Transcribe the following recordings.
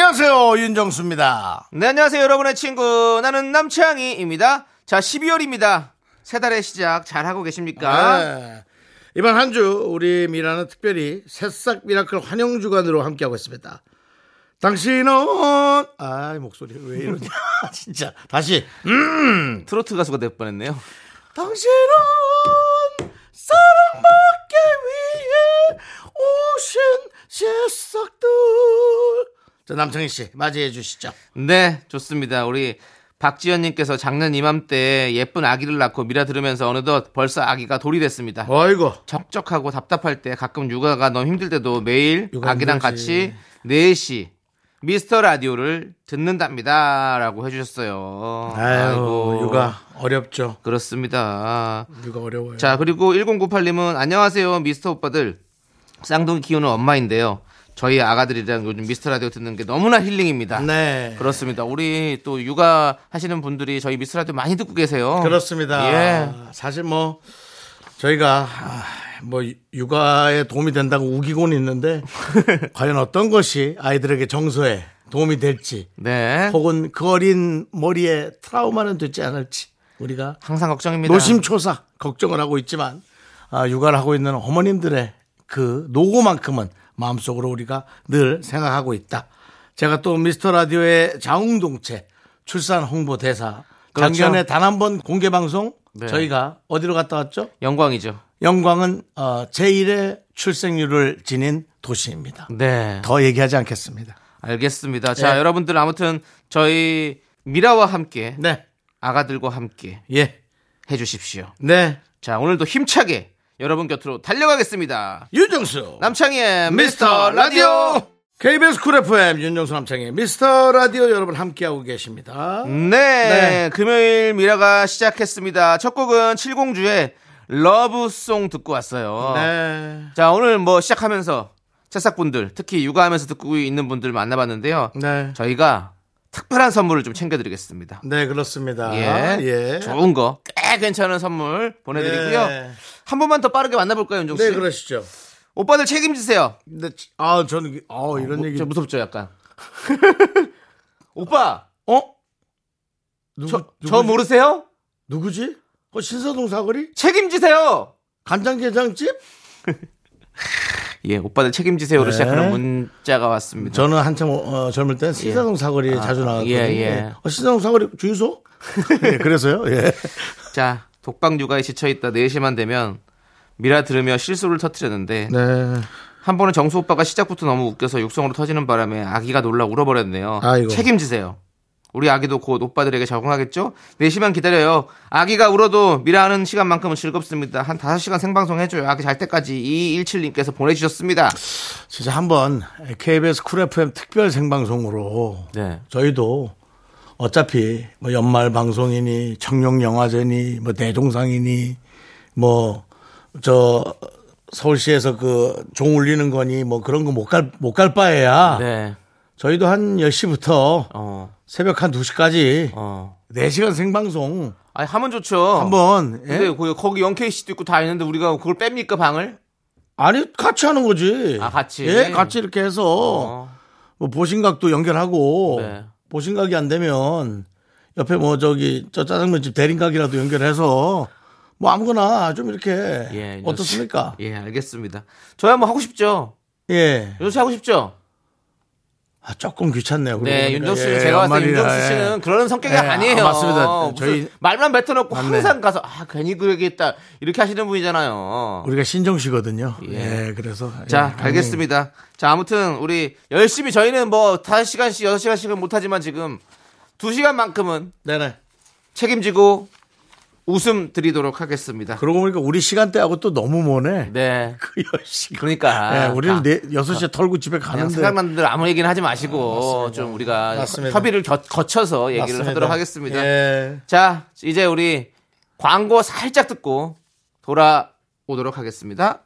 안녕하세요 윤정수입니다. 네, 안녕하세요, 여러분의 친구. 나는 남창희입니다. 자, 12월입니다. 새 달의 시작 잘 하고 계십니까? 네. 이번 한 주 우리 미라는 특별히 새싹 미라클 환영 주간으로 함께하고 있습니다. 당신은 아 목소리 왜 이러냐 진짜 다시 음 트로트 가수가 될 뻔했네요. 당신은 사랑받기 위해 오신 새싹들 자 남창희 씨 맞이해 주시죠. 네, 좋습니다. 우리 박지현님께서 작년 이맘때 예쁜 아기를 낳고 미라 들으면서 어느덧 벌써 아기가 돌이 됐습니다. 어이구 적적하고 답답할 때 가끔 육아가 너무 힘들 때도 매일 육아 아기랑 힘들지. 같이 4시 미스터 라디오를 듣는답니다. 라고 해주셨어요. 아유 육아 어렵죠. 그렇습니다. 육아 어려워요. 자, 그리고 1098님은 안녕하세요, 미스터 오빠들. 쌍둥이 키우는 엄마인데요. 저희 아가들이랑 요즘 미스터 라디오 듣는 게 너무나 힐링입니다. 네 그렇습니다. 우리 또 육아 하시는 분들이 저희 미스터 라디오 많이 듣고 계세요. 그렇습니다. 예. 사실 뭐 저희가 아, 뭐 육아에 도움이 된다고 우기고는 있는데 과연 어떤 것이 아이들에게 정서에 도움이 될지 네. 혹은 그 어린 머리에 트라우마는 되지 않을지 우리가 항상 걱정입니다. 노심초사 걱정을 하고 있지만 아, 육아를 하고 있는 어머님들의 그 노고만큼은 마음속으로 우리가 늘 생각하고 있다. 제가 또 미스터 라디오의 자웅동체 출산 홍보 대사 그렇죠. 작년에 단 한 번 공개 방송 네. 저희가 어디로 갔다 왔죠? 영광이죠. 영광은 어, 제1의 출생률을 지닌 도시입니다. 네. 더 얘기하지 않겠습니다. 알겠습니다. 자, 네. 여러분들 아무튼 저희 미라와 함께 네, 아가들과 함께 예, 해 주십시오. 네. 자, 오늘도 힘차게 여러분 곁으로 달려가겠습니다. 윤정수 남창희의 미스터 라디오 KBS 쿨 FM 윤정수 남창희의 미스터 라디오 여러분 함께하고 계십니다. 네, 네. 금요일 미라가 시작했습니다. 첫 곡은 7공주의 Love Song 듣고 왔어요. 네. 자, 오늘 뭐 시작하면서 새싹분들, 특히 육아하면서 듣고 있는 분들 만나봤는데요. 네. 저희가 특별한 선물을 좀 챙겨드리겠습니다. 네, 그렇습니다. 예. 예. 좋은 거, 꽤 괜찮은 선물 보내드리고요. 네. 한 번만 더 빠르게 만나볼까요, 윤종 씨? 네, 그러시죠. 오빠들 책임지세요. 근데, 아, 저는, 아, 이런 뭐, 얘기. 저 무섭죠, 약간. 오빠, 어? 누구, 저, 누구지? 저 모르세요? 누구지? 어, 신서동 사거리? 책임지세요! 간장게장집? 예, 오빠들 책임지세요로 네. 시작하는 문자가 왔습니다. 저는 한참 어, 젊을 땐 신사동 사거리에 자주 나왔거든요. 예, 예. 어, 신사동 사거리 주유소? 예, 그래서요. 예. 자, 독방 육아에 지쳐있다 4시만 되면 미라 들으며 실수를 터뜨렸는데 네. 한 번은 정수 오빠가 시작부터 너무 웃겨서 육성으로 터지는 바람에 아기가 놀라 울어버렸네요. 아이고. 책임지세요. 우리 아기도 곧 오빠들에게 적응하겠죠? 4시만 기다려요. 아기가 울어도 미라하는 시간만큼은 즐겁습니다. 한 5시간 생방송 해줘요. 아기 잘 때까지 2217님께서 보내주셨습니다. 진짜 한번 KBS 쿨 FM 특별 생방송으로 네. 저희도 어차피 뭐 연말 방송이니 청룡 영화제니 뭐 대종상이니 뭐 저 서울시에서 그 종 울리는 거니 뭐 그런 거 못 갈 못 갈 바에야 네. 저희도 한 10시부터 어, 새벽 한 2시까지 어. 4시간 생방송 아니, 하면 좋죠. 한번 예? 근데 거기, 거기 영케이 씨도 있고 다 있는데 우리가 그걸 뺍니까, 방을? 아니 같이 하는 거지. 아, 같이? 예, 같이 이렇게 해서 어. 뭐 보신각도 연결하고 네. 보신각이 안 되면 옆에 뭐 저기 저 짜장면집 대림각이라도 연결해서 뭐 아무거나 좀 이렇게 예, 어떻습니까? 예, 알겠습니다. 저야 뭐 하고 싶죠. 예. 씨 하고 싶죠? 아, 조금 귀찮네요. 네, 그러고 윤정수. 씨 예, 제가 봤을 때 윤정수 예. 씨는 그런 성격이 예, 아니에요. 아, 맞습니다. 저희- 말만 뱉어놓고 맞네. 항상 가서 아 괜히 그 얘기했다 이렇게 하시는 분이잖아요. 우리가 신정씨거든요. 예. 예, 그래서 자, 예, 알겠습니다. 자, 아무튼 우리 열심히 저희는 뭐 5시간씩 6시간씩은 못하지만 지금 2시간만큼은 네네. 책임지고 웃음 드리도록 하겠습니다. 그러고 보니까 우리 시간대하고 또 너무 모네. 네. 그 10시. 그러니까. 네, 우리는 아, 네, 6시에 털고 집에 가는데. 생각나는 대로 아무 얘기는 하지 마시고 좀 우리가 맞습니다. 협의를 겨, 거쳐서 얘기를 맞습니다. 하도록 하겠습니다. 예. 자, 이제 우리 광고 살짝 듣고 돌아오도록 하겠습니다.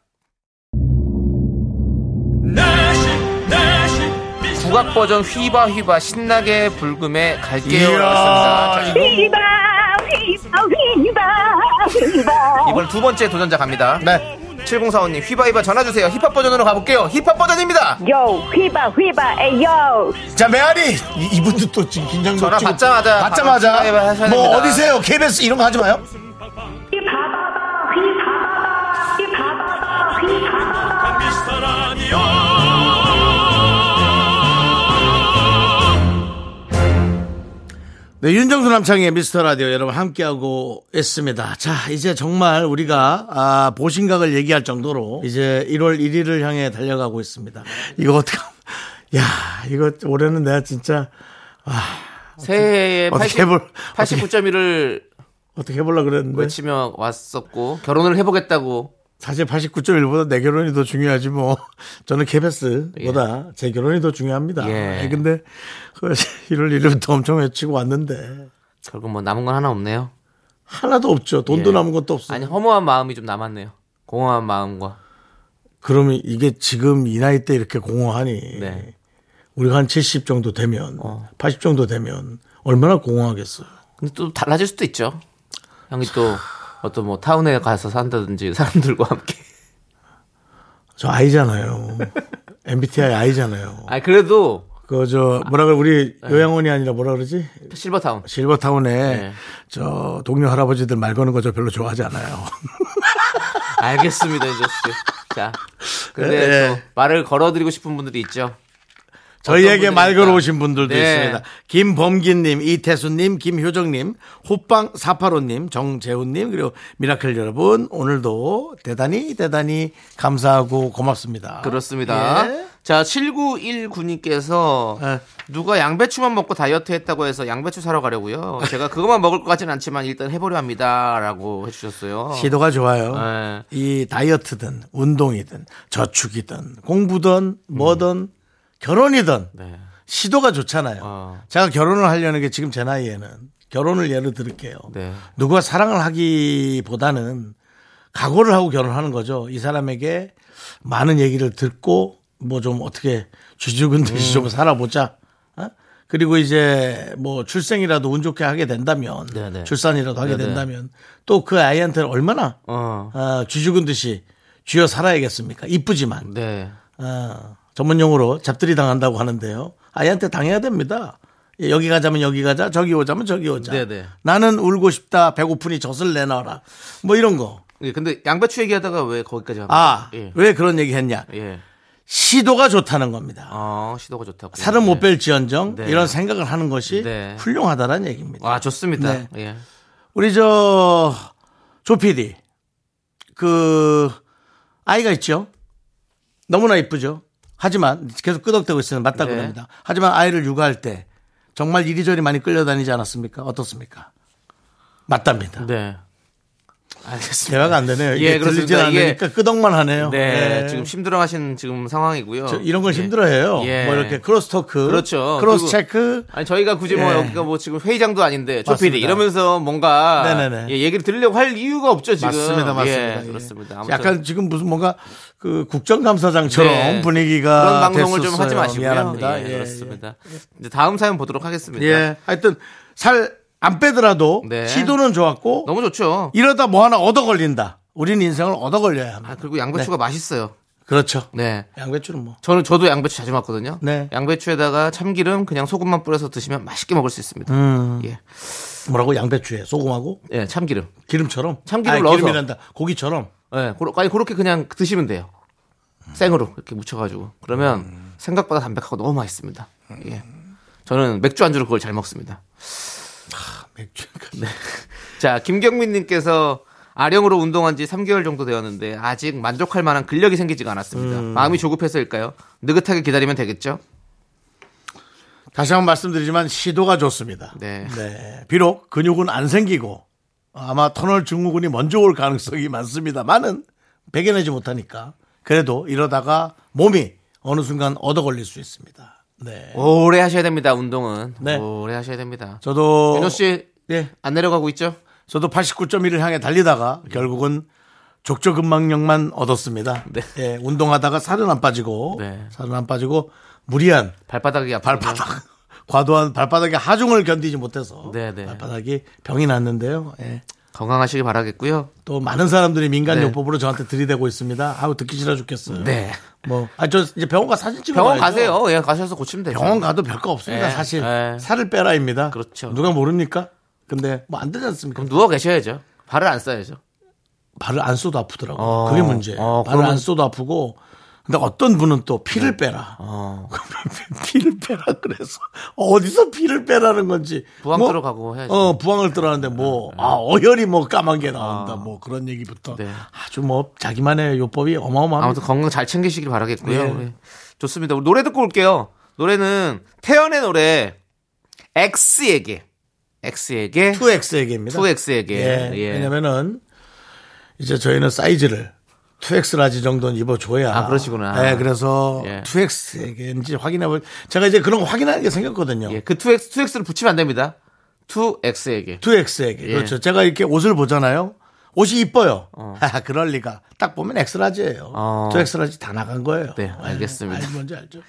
국악 버전 휘바 휘바 신나게 불금에 갈게요. 이야, 휘바 이번 두 번째 도전자 갑니다. 네. 7045님 휘바 휘바 전화 주세요. 힙합 버전으로 가볼게요. 힙합 버전입니다. 요 휘바 휘바 에요 자, 메아리. 이, 이분도 또 지금 긴장도 전화 치고 받자마자 받자마자. 바로 하셔야 뭐 됩니다. 어디세요? KBS 이런 거 하지 마요. 휘바바바 휘바바바 휘바바바 휘바바바 미스터 라디오 네, 윤정수 남창의 미스터 라디오 여러분 함께하고 있습니다. 자, 이제 정말 우리가, 아, 보신각을 얘기할 정도로 이제 1월 1일을 향해 달려가고 있습니다. 이거 어떻게, 야, 이거 올해는 내가 진짜, 새해에 80, 해볼- 89.1을 어떻게 해보려고 그랬는데. 외치며 왔었고 결혼을 해보겠다고 사실 89.1보다 내 결혼이 더 중요하지 뭐. 저는 KBS보다 제 결혼이 더 중요합니다. 예. 근데 그 1월 1일부터 엄청 외치고 왔는데 결국 뭐 남은 건 하나 없네요. 하나도 없죠. 돈도 예. 남은 것도 없어요. 아니 허무한 마음이 좀 남았네요. 공허한 마음과 그러면 이게 지금 이 나이 때 이렇게 공허하니 네. 우리가 한 70 정도 되면 어. 80 정도 되면 얼마나 공허하겠어요. 근데 또 달라질 수도 있죠. 형이 또 어떤 뭐 타운에 가서 산다든지 사람들과 함께. 저 아이잖아요. MBTI 아이잖아요. 아 그래도 그저 뭐라 그래 우리 네. 요양원이 아니라 뭐라 그러지? 실버 타운. 실버타운에 네. 저 동료 할아버지들 말 거는 거 저 별로 좋아하지 않아요. 알겠습니다, 이제 씨. 자, 근데 예. 또 말을 걸어드리고 싶은 분들이 있죠. 저희에게 말? 걸어오신 분들도 네. 있습니다. 김범기님, 이태수님, 김효정님, 호빵 사파로님, 정재훈님 그리고 미라클 여러분 오늘도 대단히 대단히 감사하고 고맙습니다. 그렇습니다. 예. 자, 7919님께서 예. 누가 양배추만 먹고 다이어트 했다고 해서 양배추 사러 가려고요. 제가 그것만 먹을 것 같지는 않지만 일단 해보려 합니다. 라고 해주셨어요. 시도가 좋아요. 예. 이 다이어트든 운동이든 저축이든 공부든 뭐든 결혼이든 네. 시도가 좋잖아요. 어. 제가 결혼을 하려는 게 지금 제 나이에는 결혼을 예를 들을게요. 네. 누가 사랑을 하기보다는 각오를 하고 결혼하는 거죠. 이 사람에게 많은 얘기를 듣고 뭐 좀 어떻게 쥐죽은 듯이 좀 살아보자. 어? 그리고 이제 뭐 출생이라도 운 좋게 하게 된다면 네네. 출산이라도 하게 네네. 된다면 또 그 아이한테는 얼마나 어. 어, 쥐죽은 듯이 쥐어 살아야겠습니까? 이쁘지만 네. 어, 전문 용어로 잡들이 당한다고 하는데요. 아이한테 당해야 됩니다. 예, 여기 가자면 여기 가자, 저기 오자면 저기 오자. 네네. 나는 울고 싶다, 배고프니 젖을 내놔라. 뭐 이런 거. 예, 근데 양배추 얘기하다가 왜 거기까지 합니까? 아, 예. 왜 그런 얘기 했냐. 예. 시도가 좋다는 겁니다. 어, 시도가 좋다고. 살은 못 뺄 지언정 네. 이런 생각을 하는 것이 네. 훌륭하다는 얘기입니다. 와, 좋습니다. 네. 예. 우리 저, 조피디. 그, 아이가 있죠? 너무나 이쁘죠? 하지만 계속 끄덕대고 있으면 맞다 네. 그럽니다. 하지만 아이를 육아할 때 정말 이리저리 많이 끌려다니지 않았습니까? 어떻습니까? 맞답니다. 네. 알겠습니다. 대화가 안 되네요. 이게 예. 이게- 않으니까 끄덕만 하네요. 네, 네. 지금 힘들어하신 지금 상황이고요. 저 이런 걸 예. 힘들어해요. 예. 뭐 이렇게 cross talk, 그렇죠. cross check. 아니 저희가 굳이 뭐 예. 여기가 뭐 지금 회의장도 아닌데. 조피디 이러면서 뭔가 네네네. 예, 얘기를 들으려고 할 이유가 없죠 지금. 맞습니다, 맞습니다. 예, 예. 그렇습니다. 아무튼 약간 지금 무슨 뭔가 그 국정감사장처럼 네. 분위기가 그런 방송을 좀 됐었어요. 하지 마시고요. 미안합니다. 예, 예, 그렇습니다. 이제 다음 사연 보도록 하겠습니다. 예. 예. 하여튼 살 안 빼더라도 네. 시도는 좋았고 너무 좋죠. 이러다 뭐 하나 얻어 걸린다. 우리는 인생을 얻어 걸려야 합니다. 아, 그리고 양배추가 맛있어요. 그렇죠. 네. 양배추는 뭐 저는 저도 양배추 자주 먹거든요. 네. 양배추에다가 참기름 그냥 소금만 뿌려서 드시면 맛있게 먹을 수 있습니다. 음. 예. 뭐라고 양배추에 소금하고 예, 참기름. 기름처럼 참기름 넣어서. 기름이란다. 고기처럼 예, 고로, 아니 그렇게 그냥 드시면 돼요. 생으로 이렇게 묻혀가지고 그러면 생각보다 담백하고 너무 맛있습니다. 예. 저는 맥주 안주로 그걸 잘 먹습니다. 맥주. 자, 김경민님께서 아령으로 운동한 지 3개월 정도 되었는데 아직 만족할 만한 근력이 생기지가 않았습니다. 마음이 조급해서일까요? 느긋하게 기다리면 되겠죠? 다시 한번 말씀드리지만 시도가 좋습니다. 네. 네. 비록 근육은 안 생기고 아마 터널 증후군이 먼저 올 가능성이 많습니다만은 배겨내지 못하니까 그래도 이러다가 몸이 어느 순간 얻어 걸릴 수 있습니다. 네. 오래 하셔야 됩니다. 운동은 네. 오래 하셔야 됩니다. 저도 윤호 씨안 예, 내려가고 있죠? 저도 89.1을 향해 달리다가 결국은 족저근막력만 얻었습니다. 네. 예, 운동하다가 살은 안 빠지고 네. 살은 안 빠지고 무리한 발바닥이 아프죠. 발바닥 과도한 발바닥의 하중을 견디지 못해서 네, 네. 발바닥이 병이 났는데요. 예. 건강하시길 바라겠고요. 또 많은 사람들이 민간 네. 요법으로 저한테 들이대고 있습니다. 아우 듣기 싫어 죽겠어요. 네. 뭐, 아, 저 이제 병원 가 사진 찍어 병원 가세요. 예, 가셔서 고치면 되죠. 병원 가도 별거 없습니다. 예, 사실 예. 살을 빼라입니다. 그렇죠. 누가 모릅니까? 근데 뭐 안 되지 않습니까? 그럼 누워 계셔야죠. 발을 안 써야죠. 발을 안 써도 아프더라고. 요 어. 그게 문제예요. 어, 발을 그러면- 안 써도 아프고. 근데 어떤 분은 또 피를 빼라. 어. 피를 빼라 그래서 어디서 피를 빼라는 건지. 부항 뭐, 들어가고 해야죠. 어, 부항을 들어가는데 뭐, 아, 어혈이 뭐 까만 게 나온다. 아. 뭐 그런 얘기부터. 네. 아주 뭐 자기만의 요법이 어마어마합니다. 아무튼 건강 잘 챙기시길 바라겠고요. 예. 우리. 좋습니다. 우리 노래 듣고 올게요. 노래는 태연의 노래 X에게 X에게 2X에게입니다. 2X에게 예. 예. 왜냐면은 이제 저희는 사이즈를 2X 라지 정도는 입어줘야. 아, 그러시구나. 네, 그래서 예. 2X에게인지 확인해 볼. 제가 이제 그런 거 확인하는 게 생겼거든요. 예, 그 2X 2X를 붙이면 안 됩니다. 2X에게 2X에게. 예. 그렇죠. 제가 이렇게 옷을 보잖아요. 옷이 이뻐요. 하하, 그럴 리가. 딱 보면 엑스라지예요. 어. 2X라지 다 나간 거예요. 네, 알겠습니다. 알지 뭔지 알죠.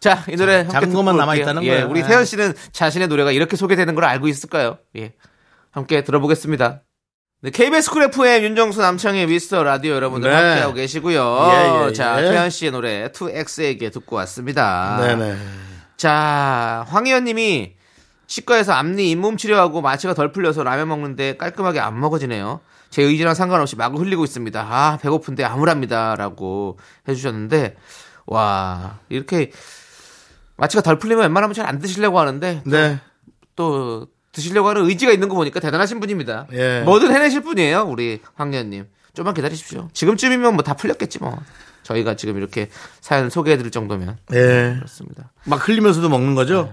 자, 이 노래 함께 작은 것만 올게요. 남아 있다는 예, 거예요. 우리 예. 태연 씨는 자신의 노래가 이렇게 소개되는 걸 알고 있을까요? 예. 함께 들어보겠습니다. 네, KBS 쿨 FM 윤정수 남창희의 미스터 라디오 여러분들 네. 함께하고 계시고요. 예, 예, 자, 예. 태연 씨의 노래 2X에게 듣고 왔습니다. 네네. 자, 황희연 님이 치과에서 앞니 잇몸 치료하고 마취가 덜 풀려서 라면 먹는데 깔끔하게 안 먹어지네요. 제 의지랑 상관없이 마구 흘리고 있습니다. 아, 배고픈데 암울합니다. 라고 해주셨는데, 와, 이렇게 마취가 덜 풀리면 웬만하면 잘 안 드시려고 하는데, 네. 또 드시려고 하는 의지가 있는 거 보니까 대단하신 분입니다. 예. 뭐든 해내실 분이에요, 우리 황희연님. 좀만 기다리십시오. 지금쯤이면 뭐 다 풀렸겠지 뭐. 저희가 지금 이렇게 사연 소개해드릴 정도면. 예. 그렇습니다. 막 흘리면서도 먹는 거죠?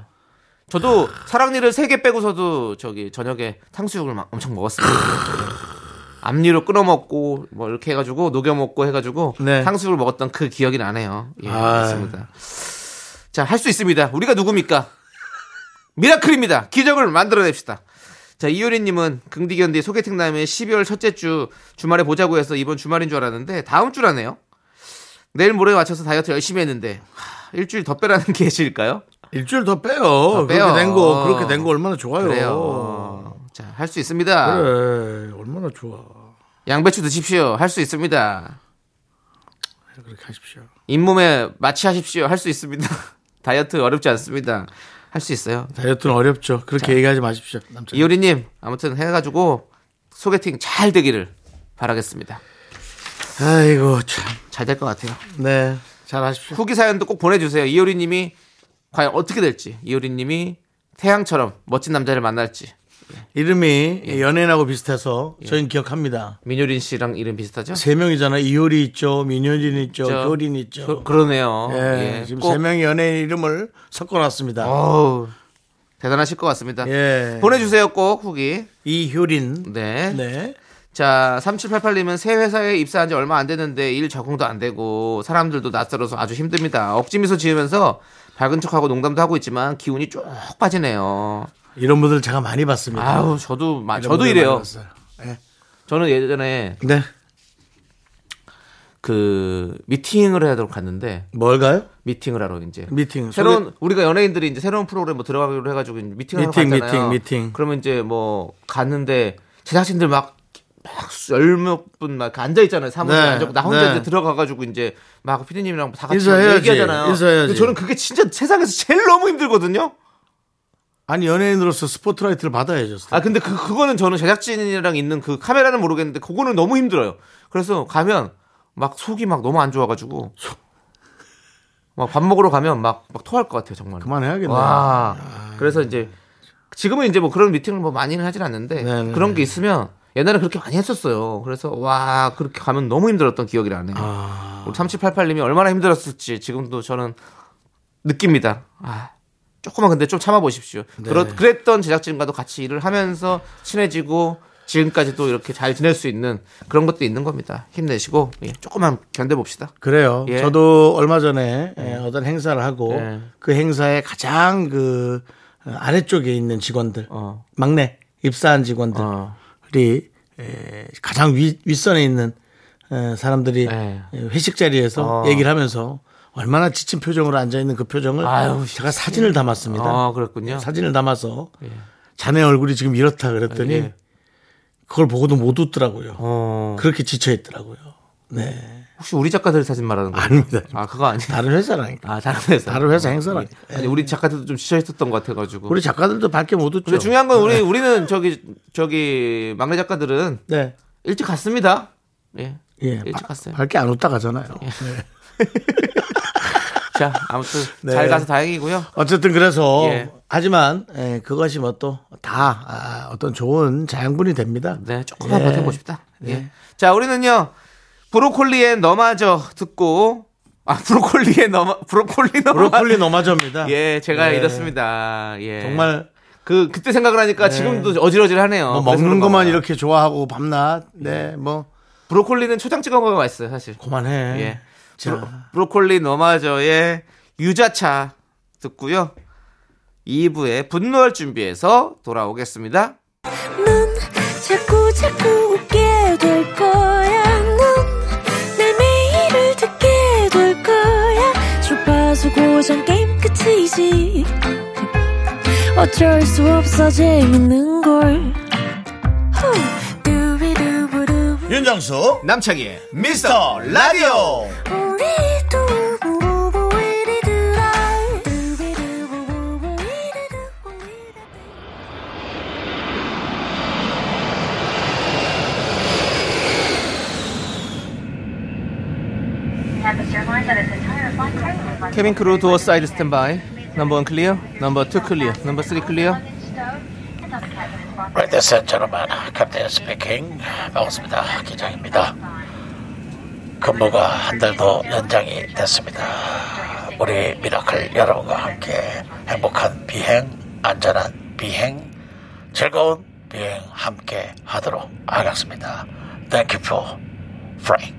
저도 사랑니를 세 개 빼고서도 저기 저녁에 탕수육을 막 엄청 먹었습니다. 앞니로 끊어 먹고 뭐 이렇게 해가지고 녹여 먹고 해가지고 네. 탕수육을 먹었던 그 기억이 나네요. 예, 아유. 맞습니다. 자, 할 수 있습니다. 우리가 누굽니까? 미라클입니다. 기적을 만들어냅시다. 자, 이효리님은 긍디견디 소개팅 다음에 12월 첫째 주 주말에 보자고 해서 이번 주말인 줄 알았는데 다음 주라네요. 내일 모레 맞춰서 다이어트 열심히 했는데 하, 일주일 더 빼라는 계실까요? 일주일 더 빼요. 더 빼요. 그렇게 된 거, 그렇게 된 거 얼마나 좋아요. 그래요. 자, 할 수 있습니다. 그래, 얼마나 좋아. 양배추 드십시오. 할 수 있습니다. 그렇게 하십시오. 잇몸에 마취하십시오. 할 수 있습니다. 다이어트 어렵지 않습니다. 할 수 있어요. 다이어트는 어렵죠. 그렇게 얘기하지 마십시오. 남자. 이효리님, 아무튼 해가지고 소개팅 잘 되기를 바라겠습니다. 아이고, 참. 잘 될 것 같아요. 네. 잘 하십시오. 후기 사연도 꼭 보내주세요. 이효리님이 과연 어떻게 될지. 이효리님이 태양처럼 멋진 남자를 만날지. 이름이 예. 연예인하고 비슷해서 저희는 기억합니다. 민효린 씨랑 이름 비슷하죠? 세 명이잖아요. 이효리 있죠. 민효진 있죠. 저- 효린 있죠. 그, 그러네요. 예, 예, 지금 꼭- 세 명의 연예인 이름을 섞어놨습니다. 어우, 대단하실 것 같습니다. 예. 보내주세요, 꼭 후기. 이효린. 네. 네. 자, 3788님은 새 회사에 입사한 지 얼마 안 됐는데 일 적응도 안 되고 사람들도 낯설어서 아주 힘듭니다. 억지 미소 지으면서 밝은 척하고 농담도 하고 있지만 기운이 쭉 빠지네요. 이런 분들 제가 많이 봤습니다. 아우, 저도, 마- 저도 이래요. 예. 저는 예전에 네. 그 미팅을 하도록 갔는데 뭘까요? 미팅을 하러 이제 미팅. 새로운 우리가 연예인들이 이제 새로운 프로그램 뭐 들어가기로 해가지고 미팅을 하러 미팅, 갔잖아요. 미팅, 미팅. 그러면 이제 뭐 갔는데 제작진들 막 열몇 분막 앉아 있잖아요. 사무실에 네, 앉아 나 혼자 네. 이제 들어가가지고 이제 막 피디님이랑 다 같이 인사해야지, 얘기하잖아요. 인사해야지. 저는 그게 진짜 세상에서 제일 너무 힘들거든요. 아니 연예인으로서 스포트라이트를 받아야죠. 아 근데 그 그거는 저는 제작진이랑 있는 그 카메라는 모르겠는데 그거는 너무 힘들어요. 그래서 가면 막 속이 막 너무 안 좋아가지고 막 밥 먹으러 가면 막 막 토할 것 같아요 정말. 그만해야겠네. 와. 그래서 이제 지금은 이제 뭐 그런 미팅을 뭐 많이는 하진 않는데 네네네. 그런 게 있으면 옛날에 그렇게 많이 했었어요. 그래서 와 그렇게 가면 너무 힘들었던 기억이 나네요. 우리 3788님이 얼마나 힘들었을지 지금도 저는 느낍니다. 아, 조금만 근데 좀 참아보십시오. 그렇, 그랬던 제작진과도 같이 일을 하면서 친해지고 지금까지 또 이렇게 잘 지낼 수 있는 그런 것도 있는 겁니다. 힘내시고 예, 조금만 견뎌봅시다. 그래요. 예. 저도 얼마 전에 예, 어떤 행사를 하고 예. 그 행사에 가장 그 어, 아래쪽에 있는 직원들, 어. 막내 입사한 직원들이 어. 에, 가장 위, 윗선에 있는 에, 사람들이 예. 회식 자리에서 어. 얘기를 하면서 얼마나 지친 표정으로 앉아 있는 그 표정을 아유, 제가 사진을 담았습니다. 아, 그렇군요. 사진을 담아서 자네 얼굴이 지금 이렇다 그랬더니 예. 그걸 보고도 못 웃더라고요. 어, 그렇게 지쳐 있더라고요. 네. 혹시 우리 작가들 사진 말하는 거예요? 아닙니다. 아, 그거 아니에요? 다른 회사라니까. 아, 다른 회사. 다른 회사 행사라니까. 아니, 우리 작가들도 좀 지쳐 있었던 것 같아 가지고. 우리 작가들도 밝게 못 웃죠. 근데 중요한 건 우리 우리는 저기 저기 막내 작가들은 네. 일찍 갔습니다. 예. 예. 일찍 바- 갔어요. 밝게 안 웃다 가잖아요. 예. 네. 자, 아무튼 네. 잘 가서 다행이고요. 어쨌든 그래서 예. 하지만 예, 그것이 뭐 또 다 아, 어떤 좋은 자양분이 됩니다. 네, 조금만 예. 버텨보십시다 예. 자, 우리는요 브로콜리의 너마저 듣고 아 브로콜리의 너마 브로콜리 너마 브로콜리 너마저입니다. 예, 제가 예. 이렇습니다. 예. 정말 그 그때 생각을 하니까 지금도 어질어질하네요. 뭐 먹는 것만. 이렇게 좋아하고 밤낮 네 뭐 브로콜리는 초장 찍어 먹으면 맛있어요, 사실. 그만해. 예. 자, 브로, 브로 콜리 너마저의 유자차 듣고요. 2부에 분노할 준비해서 돌아오겠습니다. 넌 자꾸 자꾸 웃게 될 거야. 넌내 매일을 듣게 될 거야. 주파수 고정 게임 끝이지. 어쩔 수 없어 재밌는 걸. 후. 윤정수 남창희의 미스터 라디오. Cabin crew door side standby number one clear number two clear number three clear Ladies and speaking. 반갑습니다. 기장입니다. 근무가 한 달 더 연장이 됐습니다. 우리 미라클 여러분과 함께 행복한 비행, 안전한 비행, 즐거운 비행 함께 하도록 하겠습니다. Thank you for flying.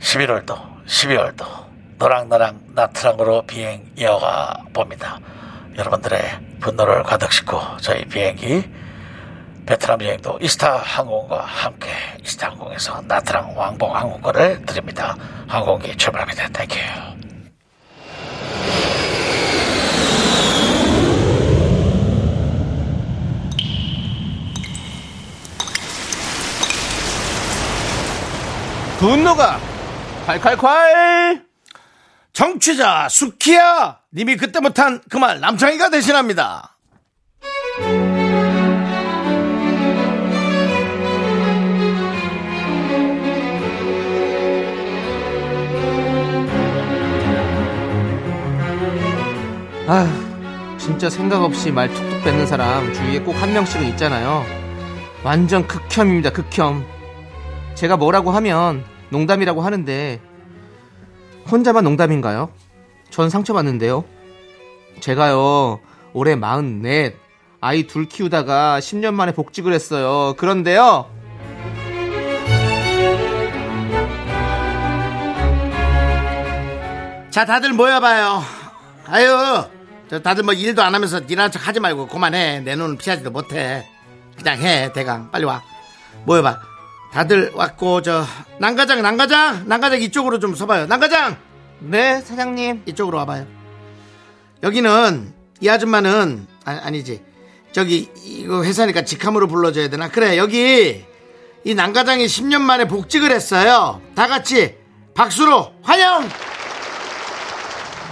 11월도, 12월도 너랑 나랑 나트랑으로 비행 이어가 봅니다. 여러분들의 분노를 가득 싣고 저희 비행기 베트남 여행도 이스타 항공과 함께 이스타 항공에서 나트랑 왕복 항공권을 드립니다. 항공기 출발합니다. Thank you. 분노가 콸콸콸 정취자 수키야! 님이 그때 못한 그 말 남창희가 대신합니다. 아휴 진짜 생각 없이 말 툭툭 뱉는 사람 주위에 꼭 한 명씩은 있잖아요. 완전 극혐입니다 극혐. 제가 뭐라고 하면 농담이라고 하는데 혼자만 농담인가요? 전 상처받는데요 제가요 올해 44 아이 둘 키우다가 10년 만에 복직을 했어요 그런데요 자 다들 모여봐요. 아유 저 다들 뭐 일도 안 하면서 일하는 척 하지 말고 그만해. 내 눈을 피하지도 못해. 그냥 해 대강 빨리 와. 모여봐. 다들 왔고 저 난가장 난가장 난가장 이쪽으로 좀 서봐요. 난가장 네 사장님 이쪽으로 와봐요. 여기는 이 아줌마는 아, 아니지 저기 이거 회사니까 직함으로 불러줘야 되나 그래 여기 이 난가장이 10년 만에 복직을 했어요 다 같이 박수로 환영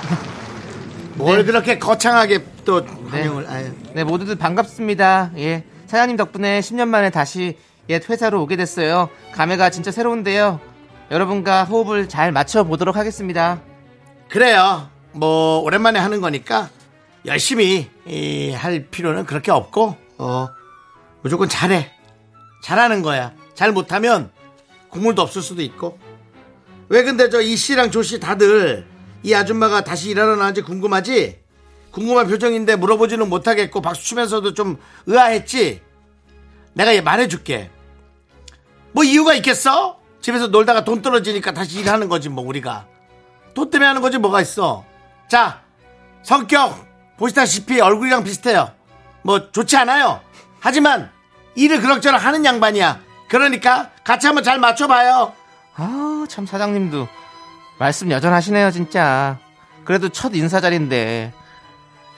뭘 그렇게 거창하게 또 환영을 아유. 네, 모두들 반갑습니다. 예. 사장님 덕분에 10년 만에 다시 옛 회사로 오게 됐어요. 감회가 진짜 새로운데요. 여러분과 호흡을 잘 맞춰 보도록 하겠습니다. 그래요 뭐 오랜만에 하는 거니까 열심히 이, 할 필요는 그렇게 없고 어 무조건 잘해 잘하는 거야 잘 못하면 국물도 없을 수도 있고 왜 근데 저 이 씨랑 조 씨 다들 이 아줌마가 다시 일하러 나는지 궁금하지 궁금한 표정인데 물어보지는 못하겠고 박수 치면서도 좀 의아했지 내가 얘 말해줄게. 뭐 이유가 있겠어? 집에서 놀다가 돈 떨어지니까 다시 일하는 거지 뭐 우리가. 돈 때문에 하는 거지 뭐가 있어. 자 성격 보시다시피 얼굴이랑 비슷해요. 뭐 좋지 않아요. 하지만 일을 그럭저럭 하는 양반이야. 그러니까 같이 한번 잘 맞춰봐요. 아, 참 사장님도 말씀 여전하시네요, 진짜. 그래도 첫 인사 자리인데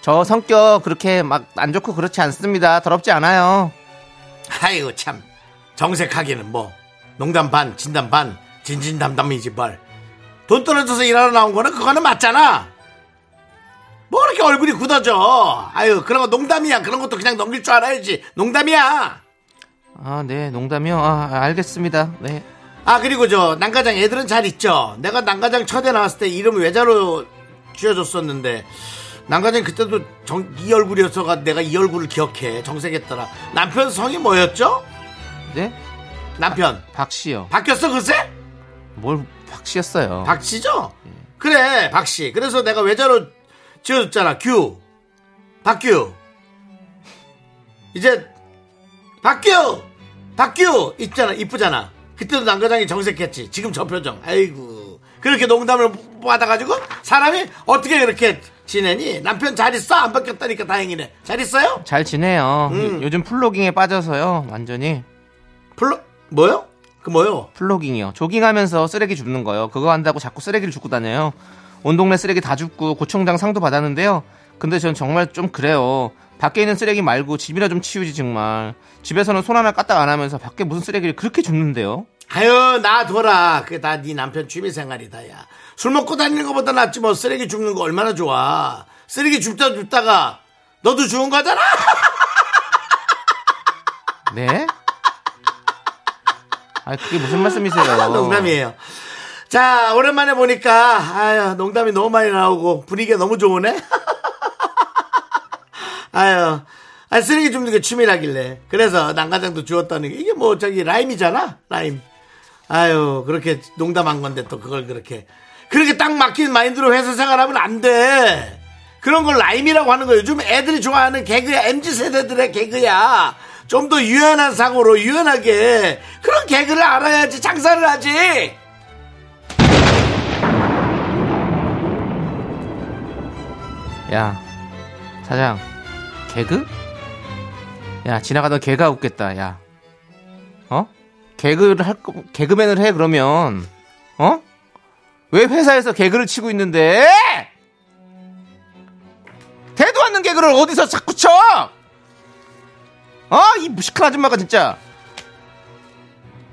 저 성격 그렇게 막 안 좋고 그렇지 않습니다. 더럽지 않아요. 아이고 참 정색하기는 뭐 농담 반 진담 반 진진담담이지 뭘. 돈 떨어져서 일하러 나온 거는 그거는 맞잖아. 뭐 그렇게 얼굴이 굳어져. 아유 그런 거 농담이야. 그런 것도 그냥 넘길 줄 알아야지. 농담이야. 아, 네, 농담이요. 아, 알겠습니다. 네. 아 그리고 저 난가장 애들은 잘 있죠. 내가 난가장 첫에 나왔을 때 이름 외자로 지어줬었는데 난가장 그때도 정, 이 얼굴이었어가 내가 이 얼굴을 기억해 정색했더라. 남편 성이 뭐였죠? 네? 남편 박씨요. 바뀌었어 글쎄? 뭘 박씨였어요. 박씨죠? 그래 박씨. 그래서 내가 외자로 지어줬잖아. 규 박규 이제 박규 박규 있잖아 이쁘잖아. 그때도 난가장이 정색했지. 지금 저 표정. 아이고 그렇게 농담을 받아가지고 사람이 어떻게 그렇게 지내니? 남편 잘 있어? 안 바뀌었다니까 다행이네. 잘 있어요? 잘 지내요. 음. 요즘 플로깅에 빠져서요. 완전히 플로 뭐요? 그 뭐요? 플로깅이요. 조깅하면서 쓰레기 줍는 거요. 그거 한다고 자꾸 쓰레기를 줍고 다녀요. 온 동네 쓰레기 다 줍고 고총장 상도 받았는데요. 근데 전 정말 좀 그래요. 밖에 있는 쓰레기 말고 집이나 좀 치우지 정말. 집에서는 손 하나 까딱 안 하면서 밖에 무슨 쓰레기를 그렇게 줍는데요. 아유 놔둬라 그게 다 네 남편 취미생활이다 야술 먹고 다니는 것보다 낫지 뭐 쓰레기 줍는 거 얼마나 좋아 쓰레기 줍다 줍다가 너도 주운 거잖아 네? 아 그게 무슨 말씀이세요? 농담이에요 자 오랜만에 보니까 아유 농담이 너무 많이 나오고 분위기가 너무 좋으네 아유 아 쓰레기 줍는 게 취미라길래 그래서 난가장도 주웠다는 게 이게 뭐 저기 라임이잖아 라임 아유 그렇게 농담한 건데 또 그걸 그렇게 그렇게 딱 막힌 마인드로 회사 생활하면 안 돼. 그런 걸 라임이라고 하는 거예요. 요즘 애들이 좋아하는 개그야. MZ 세대들의 개그야. 좀 더 유연한 사고로 유연하게 그런 개그를 알아야지 장사를 하지. 야, 사장, 개그? 야, 지나가던 개가 웃겠다, 야. 어? 개그를 할, 거, 개그맨을 해, 그러면. 어? 왜 회사에서 개그를 치고 있는데? 대도 않는 개그를 어디서 자꾸 쳐! 어? 이 무식한 아줌마가 진짜.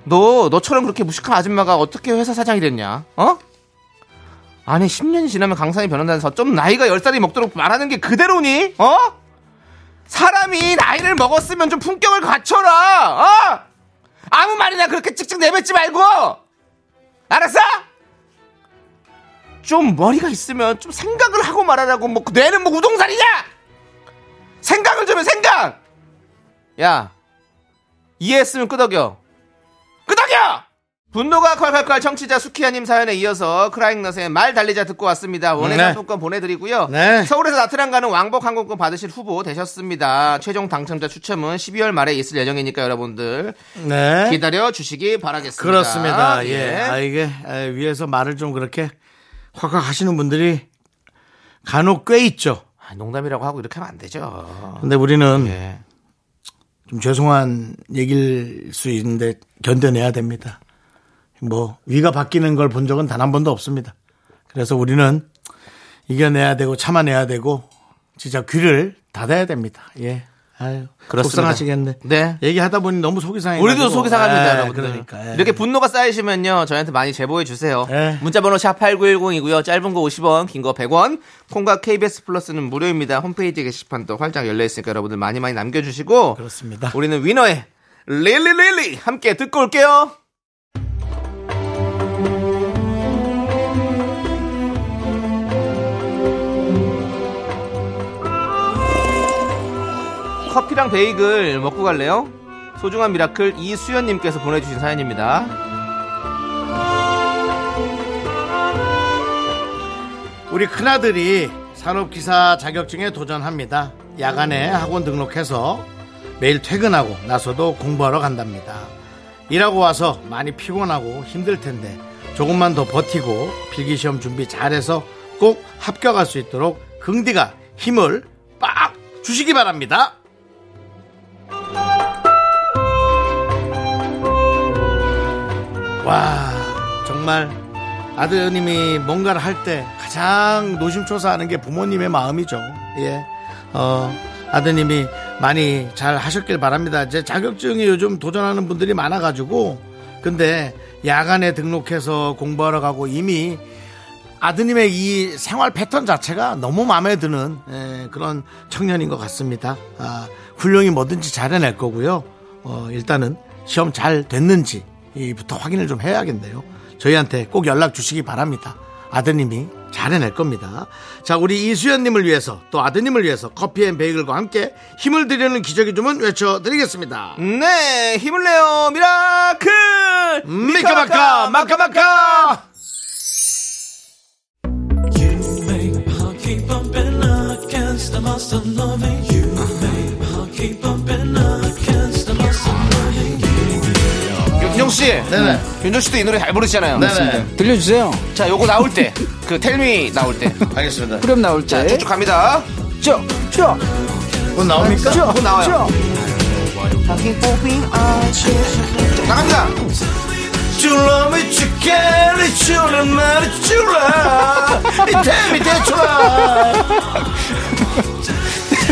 너, 너처럼 그렇게 무식한 아줌마가 어떻게 회사 사장이 됐냐? 어? 아니 10년이 지나면 강산이 변한다면서 좀 나이가 10살이 먹도록 말하는 게 그대로니? 어? 사람이 나이를 먹었으면 좀 품격을 갖춰라 어? 아무 말이나 그렇게 찍찍 내뱉지 말고 알았어? 좀 머리가 있으면 좀 생각을 하고 말하라고 뭐 뇌는 뭐 우동살이냐? 생각을 좀 해 생각 야 이해했으면 끄덕여 끄덕여! 분노가 콸콸콸 청취자 수키야님 사연에 이어서 크라잉넛의 말 달리자 듣고 왔습니다. 원예 네. 상품권 보내드리고요. 네. 서울에서 나트랑 가는 왕복 항공권 받으실 후보 되셨습니다. 최종 당첨자 추첨은 12월 말에 있을 예정이니까 여러분들 네. 기다려 주시기 바라겠습니다. 그렇습니다. 예. 아, 이게 에, 위에서 말을 좀 그렇게 확확 하시는 분들이 간혹 꽤 있죠. 아, 농담이라고 하고 이렇게 하면 안 되죠. 근데 우리는 예. 좀 죄송한 얘기일 수 있는데 견뎌내야 됩니다. 뭐 위가 바뀌는 걸 본 적은 단 한 번도 없습니다. 그래서 우리는 이겨내야 되고 참아내야 되고 진짜 귀를 닫아야 됩니다. 예. 아유, 그렇습니다. 속상하시겠네. 네. 얘기하다 보니 너무 속이 상해. 우리도 속이 상합니다, 여러분들. 그러니까. 예. 이렇게 분노가 쌓이시면요, 저희한테 많이 제보해 주세요. 예. 문자번호 샵 8910이고요. 짧은 거 50원, 긴 거 100원. 콩과 KBS 플러스는 무료입니다. 홈페이지 게시판도 활짝 열려 있으니까 여러분들 많이 많이 남겨주시고. 그렇습니다. 우리는 위너의 릴리릴리 함께 듣고 올게요. 커피랑 베이글 먹고 갈래요? 소중한 미라클 이수연님께서 보내주신 사연입니다. 우리 큰아들이 산업기사 자격증에 도전합니다. 야간에 학원 등록해서 매일 퇴근하고 나서도 공부하러 간답니다. 일하고 와서 많이 피곤하고 힘들 텐데 조금만 더 버티고 필기시험 준비 잘해서 꼭 합격할 수 있도록 긍디가 힘을 빡 주시기 바랍니다. 와 정말 아드님이 뭔가를 할 때 가장 노심초사하는 게 부모님의 마음이죠. 예, 어, 아드님이 많이 잘 하셨길 바랍니다. 제 자격증이 요즘 도전하는 분들이 많아가지고 근데 야간에 등록해서 공부하러 가고 이미 아드님의 이 생활 패턴 자체가 너무 마음에 드는 예, 그런 청년인 것 같습니다. 아, 훌륭히 뭐든지 잘해낼 거고요. 어, 일단은 시험 잘 됐는지 부터 확인을 좀 해야겠네요. 저희한테 꼭 연락 주시기 바랍니다. 아드님이 잘 해낼 겁니다. 자, 우리 이수연님을 위해서 또 아드님을 위해서 커피 and 베이글과 함께 힘을 드리는 기적의 주문 외쳐드리겠습니다. 네, 힘을 내요, 미라클! 미카마카 마카마카 윤정 씨, 네네. 윤정 씨도 이 노래 잘 부르시잖아요. 네네. 들려주세요. 자, 요거 나올 때, 그 텔미 나올 때. 알겠습니다. 그럼 나올 자, 때. 쭉쭉 갑니다. 쭉, 쭉, 곧 나옵니까? 쭉, 곧 나와요. 쭉. 나갑니다. 줄라미 죽겠니 주는 말이 줄라 이 밑에 줄라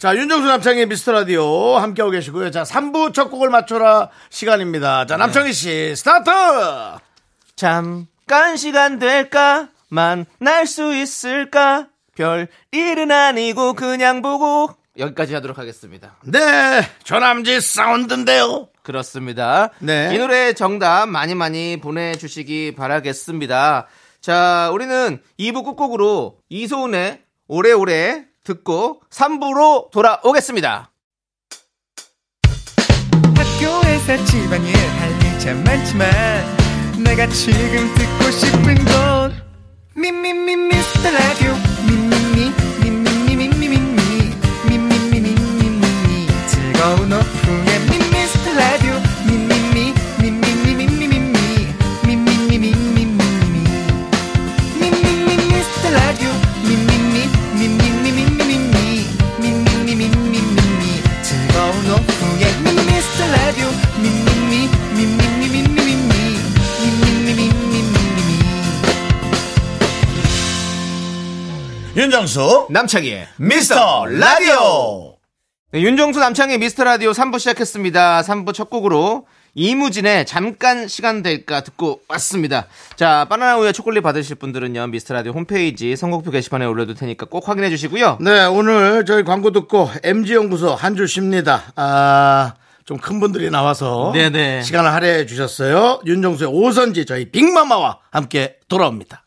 자, 윤정수 남창의 미스터 라디오 함께하고 계시고요. 자, 3부 첫 곡을 맞춰라 시간입니다. 자, 남창희 씨, 스타트! 잠깐 시간 될까? 만날 수 있을까? 별 일은 아니고 그냥 보고 여기까지 하도록 하겠습니다. 네, 조남지 사운드인데요. 그렇습니다. 네. 이 노래 정답 많이 많이 보내주시기 바라겠습니다. 자, 우리는 2부 끝곡으로 이소은의 오래오래 듣고 3부로 돌아오겠습니다. 학교에서 집안일 할일참 많지만 내가 지금 듣고 싶은 건 미미미 미스터 라디오 미미미 미미미 미미미 미미미 미미미 즐거운 오후 윤정수, 남창희의 미스터 라디오! 네, 윤종수 남창의 미스터 라디오 3부 시작했습니다. 3부 첫 곡으로 이무진의 잠깐 시간 될까 듣고 왔습니다. 자, 바나나 우유 초콜릿 받으실 분들은요, 미스터 라디오 홈페이지 선곡표 게시판에 올려둘 테니까 꼭 확인해 주시고요. 네, 오늘 저희 광고 듣고 MG연구소 한줄 쉽니다. 아, 좀 큰 분들이 나와서 네네. 시간을 할애해 주셨어요. 윤정수의 오선지 저희 빅마마와 함께 돌아옵니다.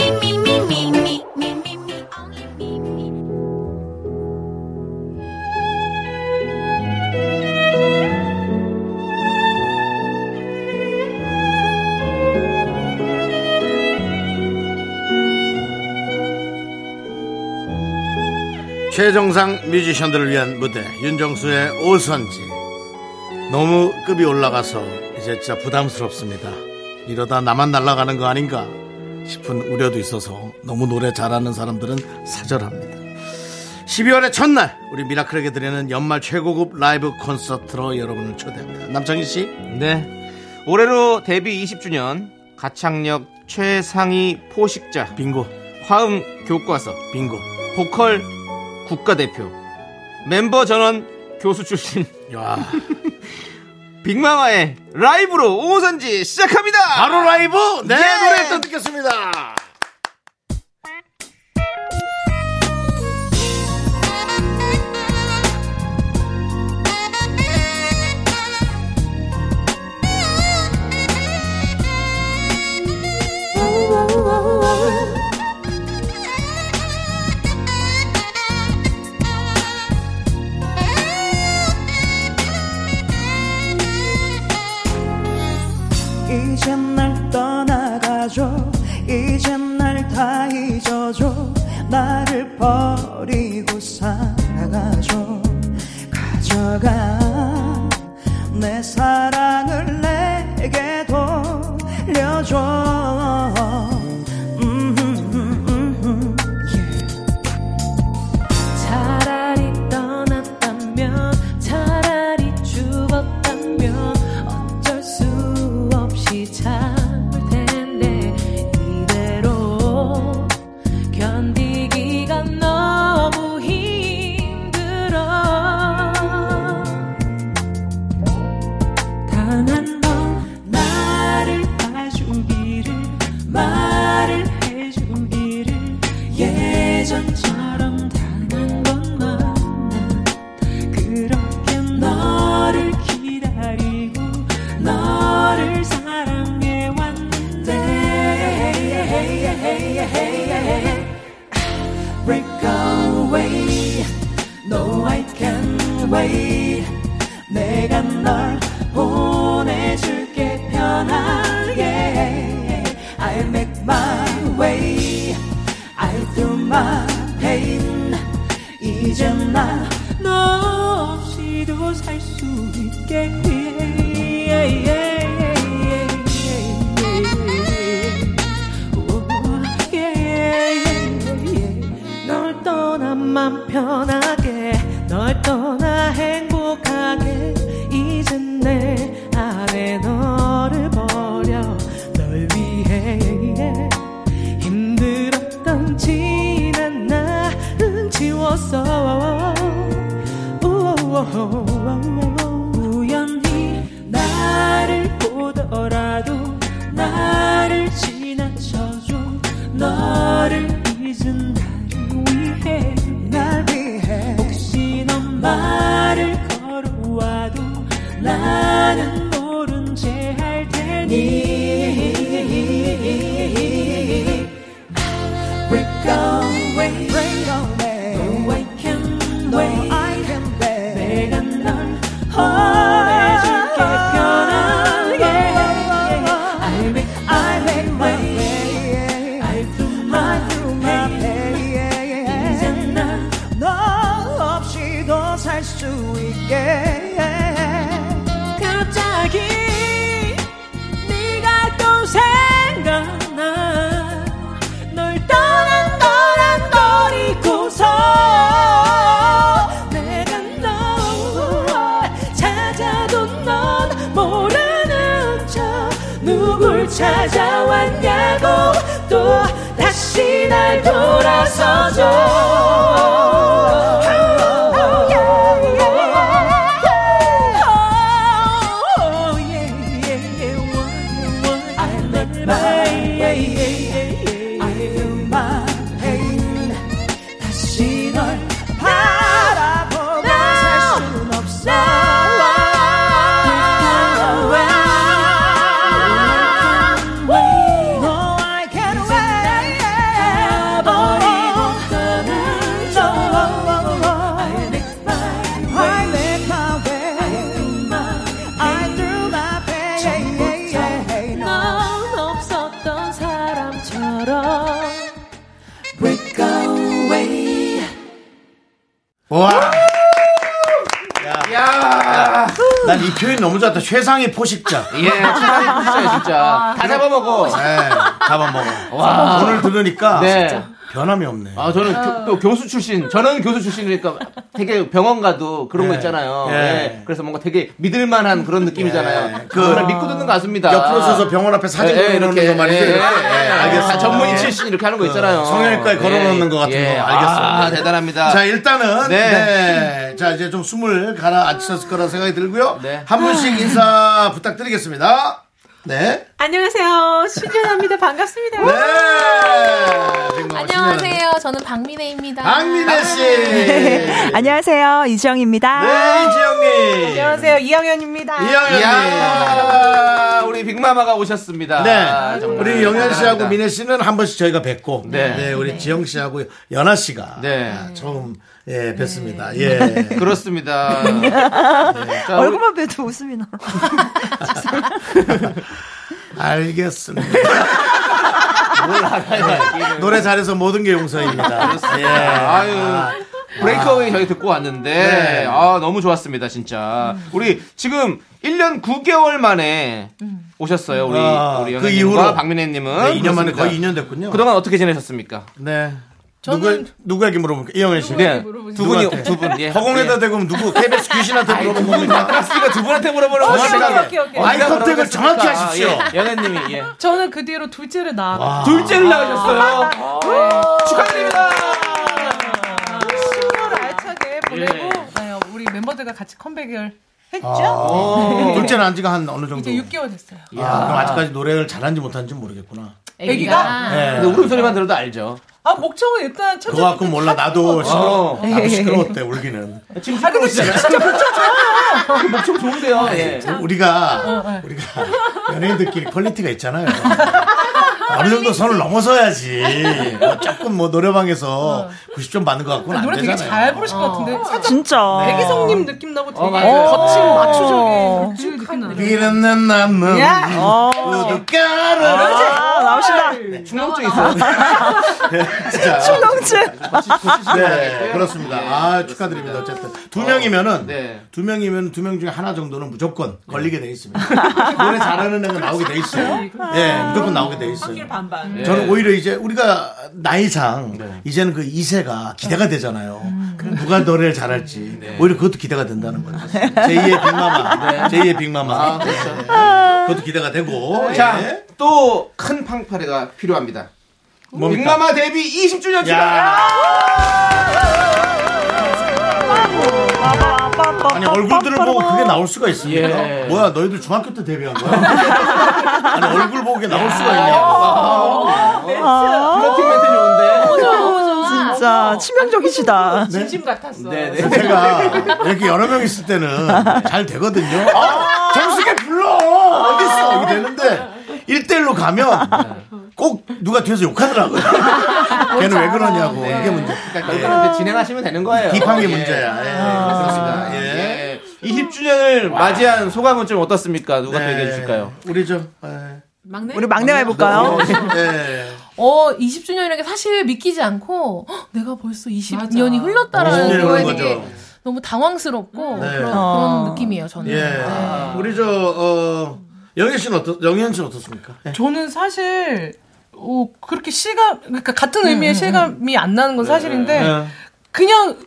최정상 뮤지션들을 위한 무대 윤정수의 오선지. 너무 급이 올라가서 이제 진짜 부담스럽습니다. 이러다 나만 날아가는 거 아닌가 싶은 우려도 있어서 너무 노래 잘하는 사람들은 사절합니다. 12월의 첫날 우리 미라클에게 드리는 연말 최고급 라이브 콘서트로 여러분을 초대합니다. 남창희 씨? 네. 올해로 데뷔 20주년 가창력 최상위 포식자. 빙고. 화음 교과서. 빙고. 보컬 국가대표. 멤버 전원 교수 출신. 야. 빅마마의 라이브로 오선지 시작합니다. 바로 라이브? 네. 예! 노래 또 듣겠습니다 우 너 최상의 포식자. 예, 최상의 진짜 진짜 다 잡아먹어. 네, 잡아먹어. 와. 오늘 들으니까 네. 변함이 없네. 아, 저는 교, 또 교수 출신, 저는 교수 출신이니까 되게 병원 가도 그런 거 예. 있잖아요. 예. 예. 그래서 뭔가 되게 믿을만한 그런 느낌이잖아요. 예. 그, 정말 믿고 듣는 가수입니다. 옆으로 서서 병원 앞에 사진 예, 예, 걸어놓는 거 말이죠. 예, 예. 예. 예, 알겠습니다. 전문의 예. 출신 이렇게 하는 거 있잖아요. 성형외과에 예. 걸어놓는 것 같은 예. 거 알겠습니다. 아, 대단합니다. 자, 일단은 네. 네. 자, 이제 좀 숨을 가라앉혔을 거라 생각이 들고요. 네. 한 분씩 인사 부탁드리겠습니다. 네. 안녕하세요. 신현아입니다. 반갑습니다. 네. 지금 안녕하세요. 저는 박민혜입니다. 박민혜 씨. 안녕하세요. 이지영입니다. 네, 이지영님. 안녕하세요. 이영현입니다. 이영현님. 이야, 우리 빅마마가 오셨습니다. 네. 정말 우리 영현 씨하고. 민혜 씨는 한 번씩 저희가 뵙고, 네. 네. 우리 지영 씨하고 연아 씨가 네. 처음 예, 뵀습니다. 예. 그렇습니다. 자, 우리- 얼굴만 봬도 웃음이 나. 알겠습니다. 뭘 알아요, 노래 잘해서 모든 게 용서입니다. 예. 아유. 브레이크어웨이 저희 듣고 왔는데 네. 아 너무 좋았습니다 진짜 우리 지금 1년 9개월 만에 오셨어요 우리 아, 우리 그 이후로? 박민혜님은 네, 2년 만에 그렇습니다. 거의 2년 됐군요. 그동안 어떻게 지내셨습니까? 네. 저는- 누구, 누구 에게 물어볼까? 이영현 씨. 네. 두 분이? 두 분. 예. 허공에다 대고 누구? KBS 귀신한테 겁니까? 박스가 두 분한테 물어보는 오케이, 오케이. 아이 컨택을 정확히 하십시오. 예. 연예님이 예. 저는 그 뒤로 둘째를 낳았고 둘째를 낳으셨어요. 축하드립니다. 10년을 알차게 보내고 예. 네, 우리 멤버들과 같이 컴백을 했죠. 어. 둘째는 안 지가 한 어느 정도? 이제 6개월 됐어요. 아, 그럼 아직까지 노래를 잘하는지 못하는지 모르겠구나. 애기가? 네. 근데 울음소리만 들어도 알죠. 아 목청은 일단 첫째 그거 갖고 몰라. 나도 시끄러, 어. 나도 시끄러웠대, 울기는. 지금 아 근데 진짜 진짜 목청 좋아요. 목청 좋은데요. 예. 우리가, 우리가 연예인들끼리 quality가 있잖아요. 어느 정도 선을 넘어서야지. 뭐 조금 뭐 노래방에서 90점 받는 것 갖고는 안 노래 되게 되잖아요. 잘 부르실 것 같은데 살짝 진짜. 백이성님 느낌 나고 되게 어. 거친 어. 마초적인 그 느낌 나요. 비는 남는 야. 우두가를 아, 나오신다. 충동증 있어요. 진짜. 충동증. 네, 그렇습니다. 아, 축하드립니다. 어쨌든. 두 명이면은, 네. 두 명이면 두 명 중에 하나 정도는 무조건 걸리게 돼 있습니다. 노래 잘하는 애가 나오게 돼 있어요. 예, 무조건 나오게 돼 있어요. 반반. 저는 오히려 이제 우리가 나이상 네. 이제는 그 2세가 기대가 되잖아요. 그럼 누가 노래를 잘할지 오히려 그것도 기대가 된다는 거죠. 제2의 빅마마, 제2의 빅마마. 아, 그렇죠. 네. 그것도 기대가 되고. 자, 예. 또큰 팡파레가 필요합니다. 뭡니까? 빅마마 데뷔 20주년 축하. 야. 아니 얼굴들을 보고 그게 나올 수가 있습니까? 예. 뭐야 너희들 중학교 때 데뷔한 거야? 아니 얼굴 보고 그게 나올 수가 있냐? 플러팅 멘트 좋은데. 진짜 치명적이시다. 진심 같았어. 네, 네. 제가 이렇게 여러 명 있을 때는 잘 되거든요. 아, 정수게 불러 어딨어 이게 되는데 1대1로 가면 꼭 누가 뒤에서 욕하더라고요. 걔는 왜 그러냐고 이게 문제. 그러니까 이제 진행하시면 되는 거예요. 딥한 게 예. 문제야. 예. 그렇습니다. 예. 예. 20주년을 맞이한 소감은 좀 어떻습니까? 누가 또 네. 얘기해 주실까요? 우리 좀 예. 막내? 우리 막내가 해볼까요? 예. 어, 20주년이라는 게 사실 믿기지 않고 헉, 내가 벌써 20년이 어, 흘렀다라는 20년이 거에 되게 거죠. 너무 당황스럽고 네. 그런, 어. 그런 느낌이에요, 저는. 예. 네. 우리 저 어, 영현 씨는 어떻 영현 씨는 어떻습니까? 예. 저는 사실 어, 그렇게 실감 그러니까 같은 의미의 실감이 안 나는 건 사실인데 네. 그냥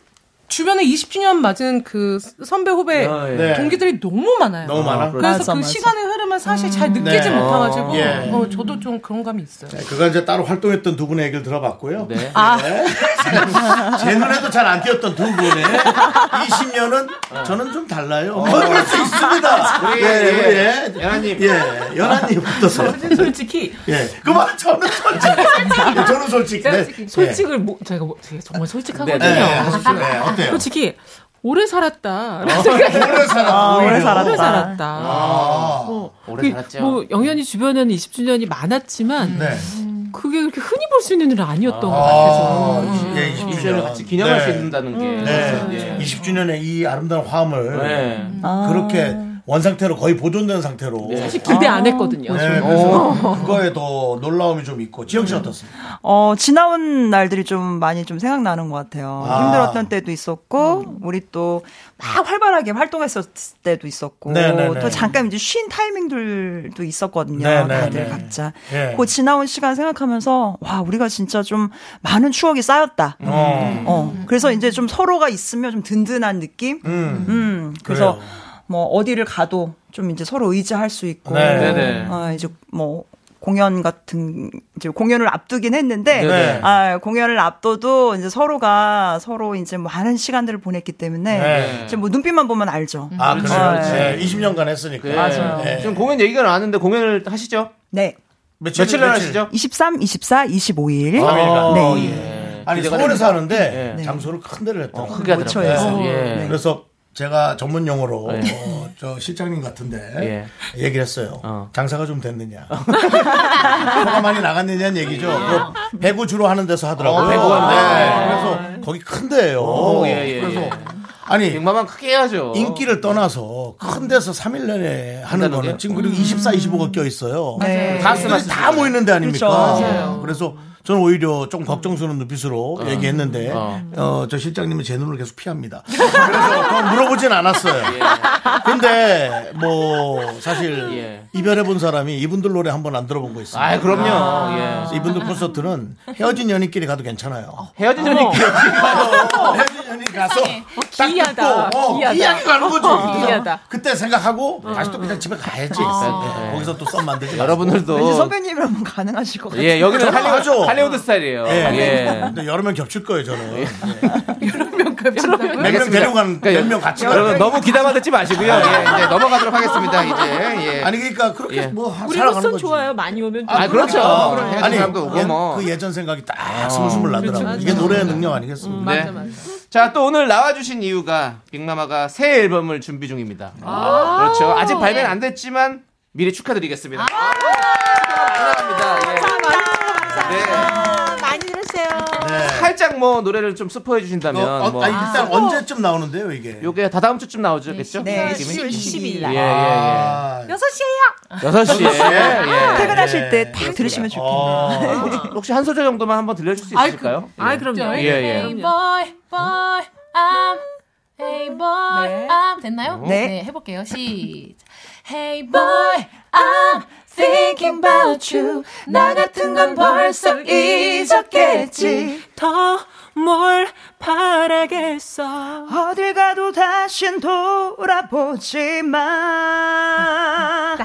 주변에 20주년 맞은 그 선배 후배 아, 예. 네. 동기들이 너무 많아요. 너무 많아. 그래서 맞아, 그 맞아. 시간의 흐름을 사실 잘 느끼지 네. 못해가지고 예. 어, 저도 좀 그런 감이 있어요. 네, 그건 이제 따로 활동했던 두 분의 얘기를 들어봤고요. 네. 네. 제 눈에도 잘 안 띄었던 두 분의 20년은 저는 좀 달라요. 뭐 그럴 수 있습니다. 우리, 예, 예. 우리 연하님. 예, 연하님 어떠세요? 저는 솔직히 예, 그만 저는 솔직히, 예, 저는 솔직히, 제가 네. 솔직을 뭐, 제가, 뭐, 제가 정말 솔직하거든요. 네, 네, 네, 어때요? 솔직히 오래 살았다. 오래 살았다. 아, 오래. 살았다. 오래 살았다. 아, 어, 오래 그 살았죠. 뭐 영현이 주변에는 20주년이 많았지만 네. 그게 그렇게 흔히 볼 수 있는 일은 아니었던 것 아, 같아서. 예, 20주년을 20주년. 같이 기념할 네. 수 있다는 게. 네. 예. 20주년의 이 아름다운 화음을 네. 아. 그렇게 원상태로 거의 보존된 상태로. 사실 기대 안 했거든요. 네, 그래서 그거에 더 놀라움이 좀 있고. 지영 씨 어떻습니까? 어, 지나온 날들이 좀 많이 좀 생각나는 것 같아요. 아. 힘들었던 때도 있었고, 우리 또 막 활발하게 활동했었을 때도 있었고, 네네네. 또 잠깐 이제 쉰 타이밍들도 있었거든요. 네네네. 다들 각자. 예. 그 지나온 시간 생각하면서, 와, 우리가 진짜 좀 많은 추억이 쌓였다. 어. 어, 그래서 이제 좀 서로가 있으면 좀 든든한 느낌? 음. 음, 그래서 그래요. 뭐 어디를 가도 좀 이제 서로 의지할 수 있고, 네. 네네. 어, 이제 뭐 공연 같은 이제 공연을 앞두긴 했는데, 네. 아, 공연을 앞둬도 이제 서로가 서로 이제 많은 시간들을 보냈기 때문에 네. 이제 뭐 눈빛만 보면 알죠. 아, 그래요? 그렇지. 네, 20년간 했으니까. 네. 맞아요. 네. 지금 공연 얘기가 나왔는데 공연을 하시죠? 네. 며칠, 며칠 날 하시죠? 23, 24, 25일. 삼 일간. 네. 어, 예. 아니, 서울에서. 하는데 네. 장소를 큰 데를 했더라고요. 크게 하더라고요. 예. 네. 그래서 제가 전문 용어로 네. 어, 저 실장님 같은데 예. 얘기를 했어요. 어. 장사가 좀 됐느냐. 표가 많이 나갔느냐는 얘기죠. 그 배구 주로 하는 데서 하더라고요. 어, 배구 하는 데. 네. 그래서 거기 큰 데예요. 오, 예, 예, 그래서 예. 아니 백만만 크게 해야죠. 인기를 떠나서 큰 데서 3일 내내 하는 거는 게? 지금 그리고 24, 25가 껴 있어요. 네. 가수들이 다 모이는 데 아닙니까? 그렇죠. 맞아요. 그래서 저는 오히려 좀 걱정스러운 눈빛으로 얘기했는데 어. 어, 저 실장님은 제 눈을 계속 피합니다. 그래서 더 물어보진 않았어요. 근데 뭐 사실 예. 이별해 본 사람이 이분들 노래 한 번 안 들어본 거 있어요. 아, 그럼요. 예. 그래서 이분들 콘서트는 헤어진 연인끼리 가도 괜찮아요. 헤어진 연인끼리 헤어 진 연인 가서 딱 기이하다. 듣고, 어. 기이하게 가는 거지. 그래서 기이하다. 그때 생각하고 다시 또 그냥 집에 가야지. 네. 거기서 또 썸 만들지. 여러분들도 선배님이라면 가능하실 것 같아요. 예, 여기는 할리우드. 할리우드 스타일이에요. 예. 예. 근데 여러 명 겹칠 거예요, 저는. 예. 그러면 몇명 데리고 간, 그러니까 몇명 같이 가요. 너무 기담아 듣지 마시고요. 예, 이제 넘어가도록 하겠습니다. 이제. 예. 아니, 그러니까 그렇게 예. 뭐 하- 살아가는 거지. 좋아요. 많이 오면 아, 그렇죠. 아, 헤어진 아니, 사람도 오고 예, 뭐. 그 예전 생각이 딱 스물스물 나더라고요. 그렇죠, 이게 그렇죠. 노래의 능력 아니겠습니까? 네. 맞아, 맞아. 자, 또 오늘 나와주신 이유가 빅마마가 새 앨범을 준비 중입니다. 그렇죠. 아직 발매는 안 됐지만 미리 축하드리겠습니다. 축하가 많이 나갑니다. 예. 네. 네. 살짝 뭐 노래를 좀 스포해 주신다면 어, 어, 뭐 아니, 일단 언제쯤 나오는데요, 이게? 요게 다다음 주쯤 나오겠죠? 네, 느낌이? 10월 10일 예, 날. 예, 예. 아, 6시에요. 6시에. 예. 퇴근하실 때 딱 들으시면 좋겠네요. 어, 혹시 한 소절 정도만 한번 들려줄 수 있을까요? 아, 그 럼요. 예, 예. Hey boy, boy, I'm. Hey boy, 네. I'm. 됐나요? 네. 해볼게요. 시작. Hey boy, I'm thinking about you. 나 같은 건 벌써 잊었겠지. 더 뭘 바라겠어 어딜 가도 다신 돌아보지 마.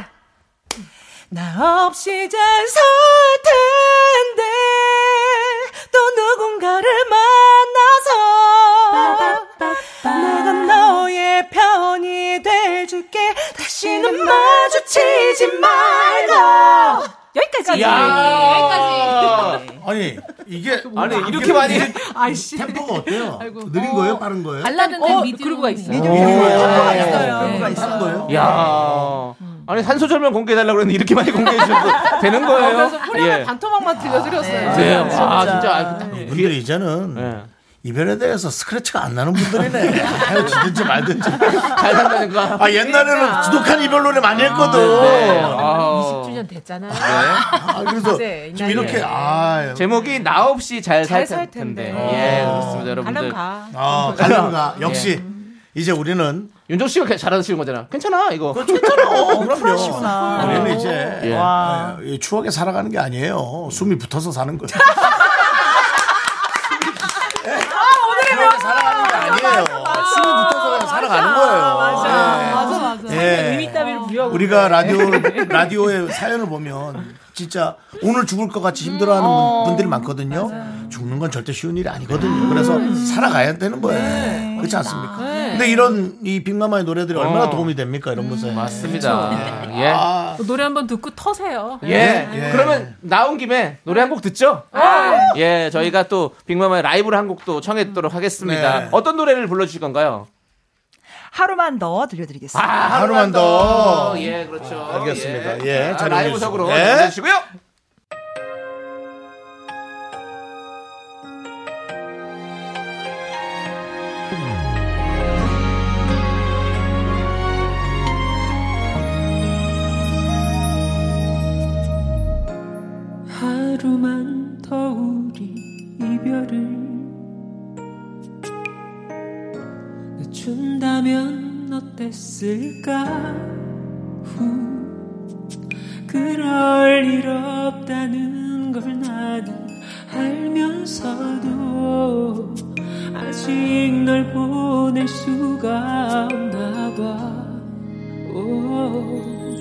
나 없이 잘 살 텐데 또 누군가를 만나서 다시는 마주치지 말고 여기까지 야. 아니, 이게. 아니, 이렇게 많이. 아이씨. 템포가 어때요? 느린 거예요? 빠른 거예요? 발라드인데 어, 미디어 그루브가 있어요. 미디어 템포가 네. 있어요. 네. 빠른 거예요? 야. 아니, 한 소절만 공개해달라고 그랬는데 이렇게 많이 공개해 주셔도 되는 거예요? 그래서 후렴의 예. 반토막만 들려드렸어요. 네, 와, 진짜. 아, 이분들이 이제는 예. 이별에 대해서 스크래치가 안 나는 분들이네. 헤어지든지 말든지. 잘 산다는 거. 아, 옛날에는 지독한 이별 노래 많이 했거든. 네. 아. 20주년 됐잖아요. 아, 그래서 네, 좀 네. 이렇게, 아, 제목이 나 없이 잘살살 텐데. 텐데. 예, 그렇습니다, 여러분들. 갈람 가. 아, 갈림가. 역시, 이제 우리는, 윤정 씨가 잘하시는 거잖아. 괜찮아, 이거. 괜찮아. 그럼요. 우리는 이제, 예. 아, 이 추억에 살아가는 게 아니에요. 숨이 붙어서 사는 거예요. 추억에 살아가는 게 아니에요. 숨이 붙어서 그냥 살아가는 거예요. 예. 맞아, 맞아. 예. 의미 따위를 부여하고 우리가 라디오 라디오의 사연을 보면 진짜 오늘 죽을 것 같이 힘들어하는 분- 분들이 많거든요. 죽는 건 절대 쉬운 일이 아니거든요. 그래서 살아가야 되는 거예요. 그렇지 않습니까? 근데 이런 이 빅마마의 노래들이 얼마나 어. 도움이 됩니까? 이런 것에. 맞습니다. 예. 아, 노래 한번 듣고 터세요. 예. 예. 그러면 나온 김에 노래 한 곡 듣죠? 예, 저희가 또 빅마마의 라이브를 한 곡도 청했도록 하겠습니다. 네. 어떤 노래를 불러주실 건가요? 하루만 더 들려드리겠습니다. 아, 하루만 더. 예, 그렇죠. 알겠습니다. 예, 자, 잘 라이브석으로. 예. 보내주시고요. 했을까 후. 그럴 일 없다는 걸 나는 알면서도 아직 널 보낼 수가 없나 봐 오.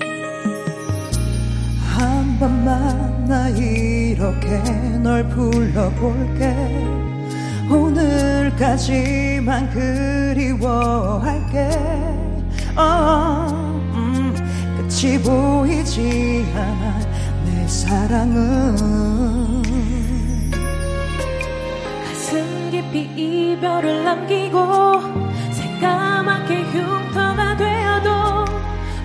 한 번만 나 이렇게 널 불러볼게 오늘까지만 그리워할게 어, 음, 끝이 보이지 않아 내 사랑은. 가슴 깊이 이별을 남기고 새까맣게 흉터가 되어도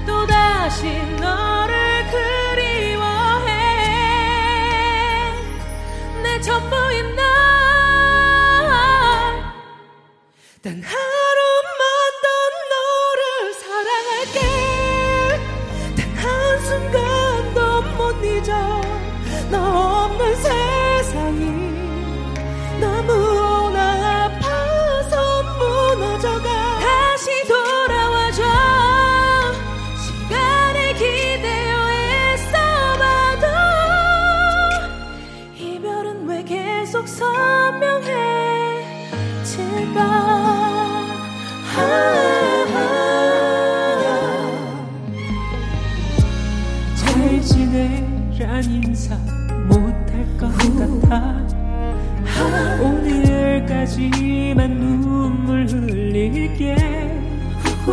또다시 너를 그리워해. 내 전부인 널단하 못잊 오늘까지만 눈물 흘릴게 오,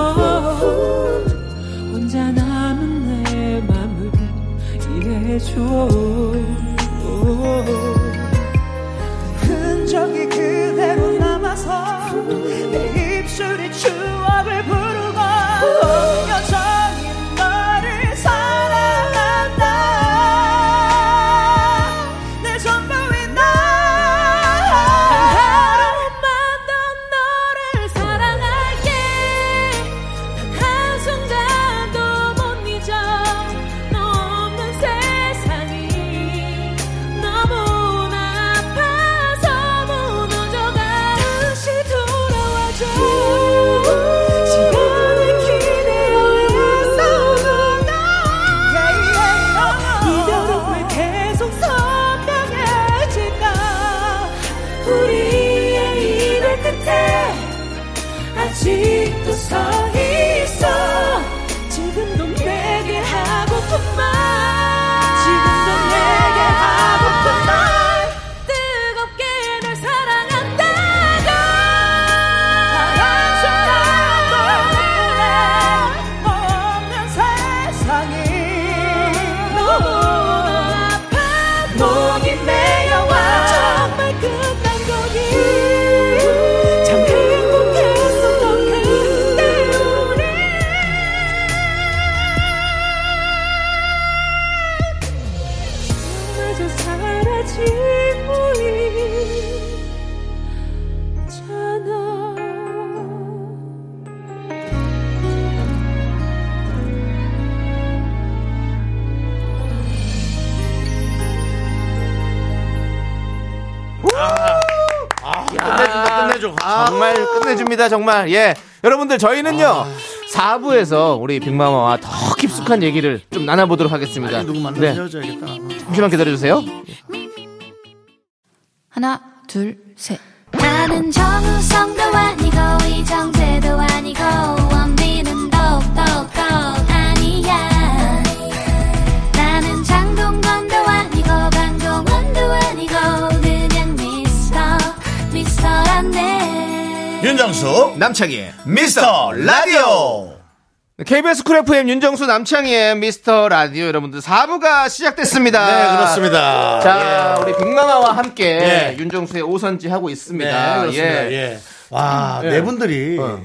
혼자 남은 내 맘을 이해해줘 오. 흔적이 그대로 남아서 내 입술이 추 끝내줍니다, 정말. 예. 여러분들, 저희는요, 4부에서 우리 빅마마와 더 깊숙한 얘기를 좀 나눠보도록 하겠습니다. 누구 만나서 네. 헤어져야겠다. 잠시만 기다려주세요. 하나, 둘, 셋. 나는 정우성도 아니고 이정재도 아니고 원빈은 더욱더 아니야 나는 장동건도 아니고 강동원도 아니고 그냥 미스터 미스터란데 윤정수 남창희의 미스터 라디오 KBS 쿨 FM 윤정수 남창희의 미스터 라디오 여러분들 4부가 시작됐습니다. 네 그렇습니다 자, 우리 빅마마와 함께 예. 윤정수의 오선지 하고 네, 있습니다. 그렇습니다. 예. 예. 와, 예. 네 분들이 어.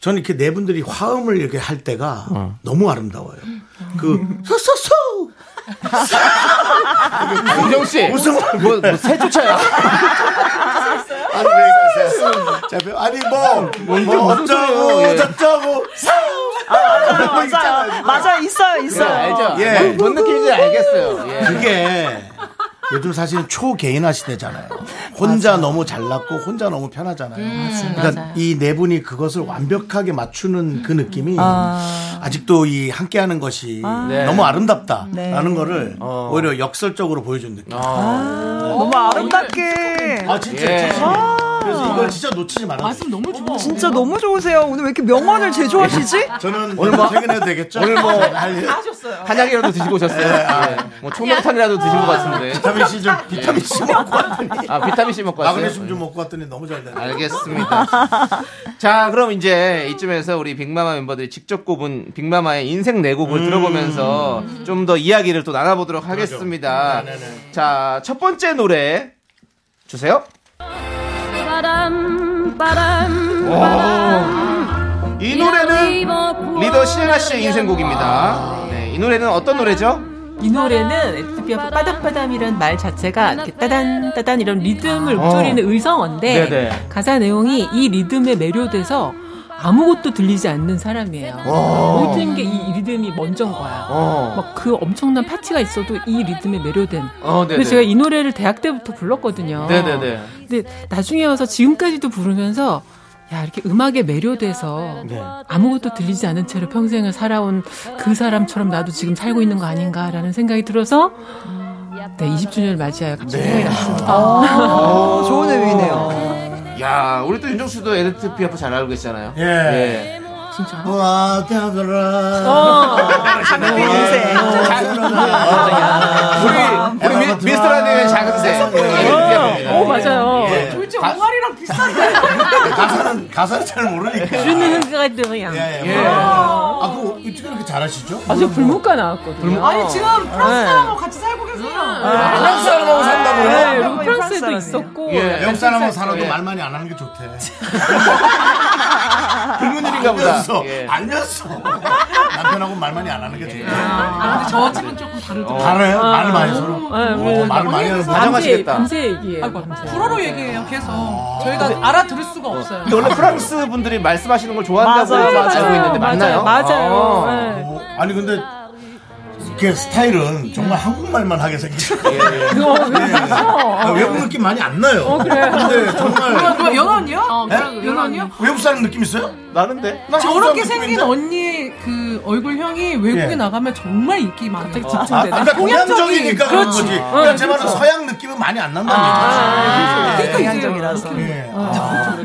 저는 이렇게 네 분들이 화음을 이렇게 할 때가 어. 너무 아름다워요. 그 소소소 윤정 씨, 무슨 뭐, 뭐새 쫓아요? 아니 왜 그러세요? 아니 뭐, 뭐 소리예요? 어쩌고 예. 저쩌고 맞아요, 맞아요. 맞아요, 있어요, 네, 있어요. 알죠? 예. 뭔, 뭔 느낌인지 알겠어요. 예. 그게 요즘 사실은 초개인화 시대잖아요. 혼자 너무 잘났고 혼자 너무 편하잖아요. 그러니까 맞아요. 이네 분이 그것을 완벽하게 맞추는 그 느낌이 아. 직도이 함께하는 것이 네. 너무 아름답다라는 네. 거를 어. 오히려 역설적으로 보여준 느낌. 너무 아름답게. 아 진짜 예. 그래서 이걸 진짜 놓치지 말아요. 말씀 너무 좋아. 진짜 너무 좋으세요. 오늘 왜 이렇게 명언을 제조하시지? 저는 오늘 뭐 퇴근해도 되겠죠? 오늘 뭐 할- 한약이라도 드시고 오셨어요. 예. 뭐 총명탄이라도 드신 것 같은데. 비타민 C 좀 비타민 C 먹고 왔더니 아 비타민 C 먹고 왔어요. 마그네슘 좀 먹고 왔더니 너무 잘 되네. 알겠습니다. 자, 그럼 이제 이쯤에서 우리 빅마마 멤버들이 직접 꼽은 빅마마의 인생 네 곡을 들어보면서 좀 더 이야기를 또 나눠보도록 하겠습니다. 자, 첫 번째 노래 주세요. 오. 이 노래는 리더 시에나 씨의 인생곡입니다. 네, 이 노래는 어떤 노래죠? 이 노래는 에디트 피아프 Padam Padam이라는 말 자체가 이렇게 따단 따단 이런 리듬을 읊조리는 의성어인데 어. 네네. 가사 내용이 이 리듬에 매료돼서 아무것도 들리지 않는 사람이에요. 어. 모든 게 이 리듬이 먼저인 거야. 어. 막그 엄청난 파티가 있어도 이 리듬에 매료된. 어, 네네. 그래서 제가 이 노래를 대학 때부터 불렀거든요. 네네네. 근데 나중에 와서 지금까지도 부르면서 야 이렇게 음악에 매료돼서 네. 아무것도 들리지 않은 채로 평생을 살아온 그 사람처럼 나도 지금 살고 있는 거 아닌가라는 생각이 들어서 네 20주년을 맞이하여 갑자기 생각이 났습니다. 어, 좋은 의미네요. 야, 우리 또 윤정수도 에디트 피아프 잘 알고 계시잖아요. 예. 진짜. 와, 대들아. 어. 인생. 우리, 우리 미, 미스터 라디오의 작은 새. 오 맞아요. 도대체 옹알이랑 비슷한데. 가사는 가사를 잘 모르니까. Je ne regrette rien. 예, 예. 예. 아, 어떻게 그렇게 잘하시죠? 아 저 불문과 나왔거든요. 아니 지금 프랑스 사람하고 같이 살고 계세요. 프랑스 사람하고 산다고요? 네, 프랑스 프랑스에도. 있었고 예. 외국 사람하고 예. 살아도 말 많이 안 하는 게 좋대. 붉은 일인가 보다. 알렸어. 예. 알렸어. 남편하고 말 많이 안 하는 게 좋대. 아, 근데 저 집은 조금 다르더라고요. 알아요? 말을 많이 서로. 네, 어, 말을 많이 하는 분. 밤새 다정하시겠다. 밤새 얘기해요. 아이고, 밤새. 불어로 얘기해요, 계속. 저희가 알아들을 수가 없어요. 근데 원래 프랑스 분들이 말씀하시는 걸 좋아한다고 맞아요, 알고 맞아요. 있는데 맞나요? 맞아요. 아. 네. 어, 아니 근데 이렇게 스타일은 정말 한국말만 하게 생기죠. 예, 예. 그거 그래서 아, 외국 느낌 많이 안 나요. 어, 그래요? 근데 정말 뭐야, 뭐야, 연원이요? 어, 네? 연원이요? 외국 사람 느낌 있어요? 나는데? 나 한국 저렇게 생긴 느낌인데? 언니 그 얼굴형이 외국에 예. 나가면 정말 인기 많아요. 아, 집중되네. 그러니까 동양적이니까 그런. 거지. 어, 그러니까 제 말은 그렇죠. 서양 느낌은 많이 안 난다는 아, 얘기지. 예. 동양적이라서. 예. 아,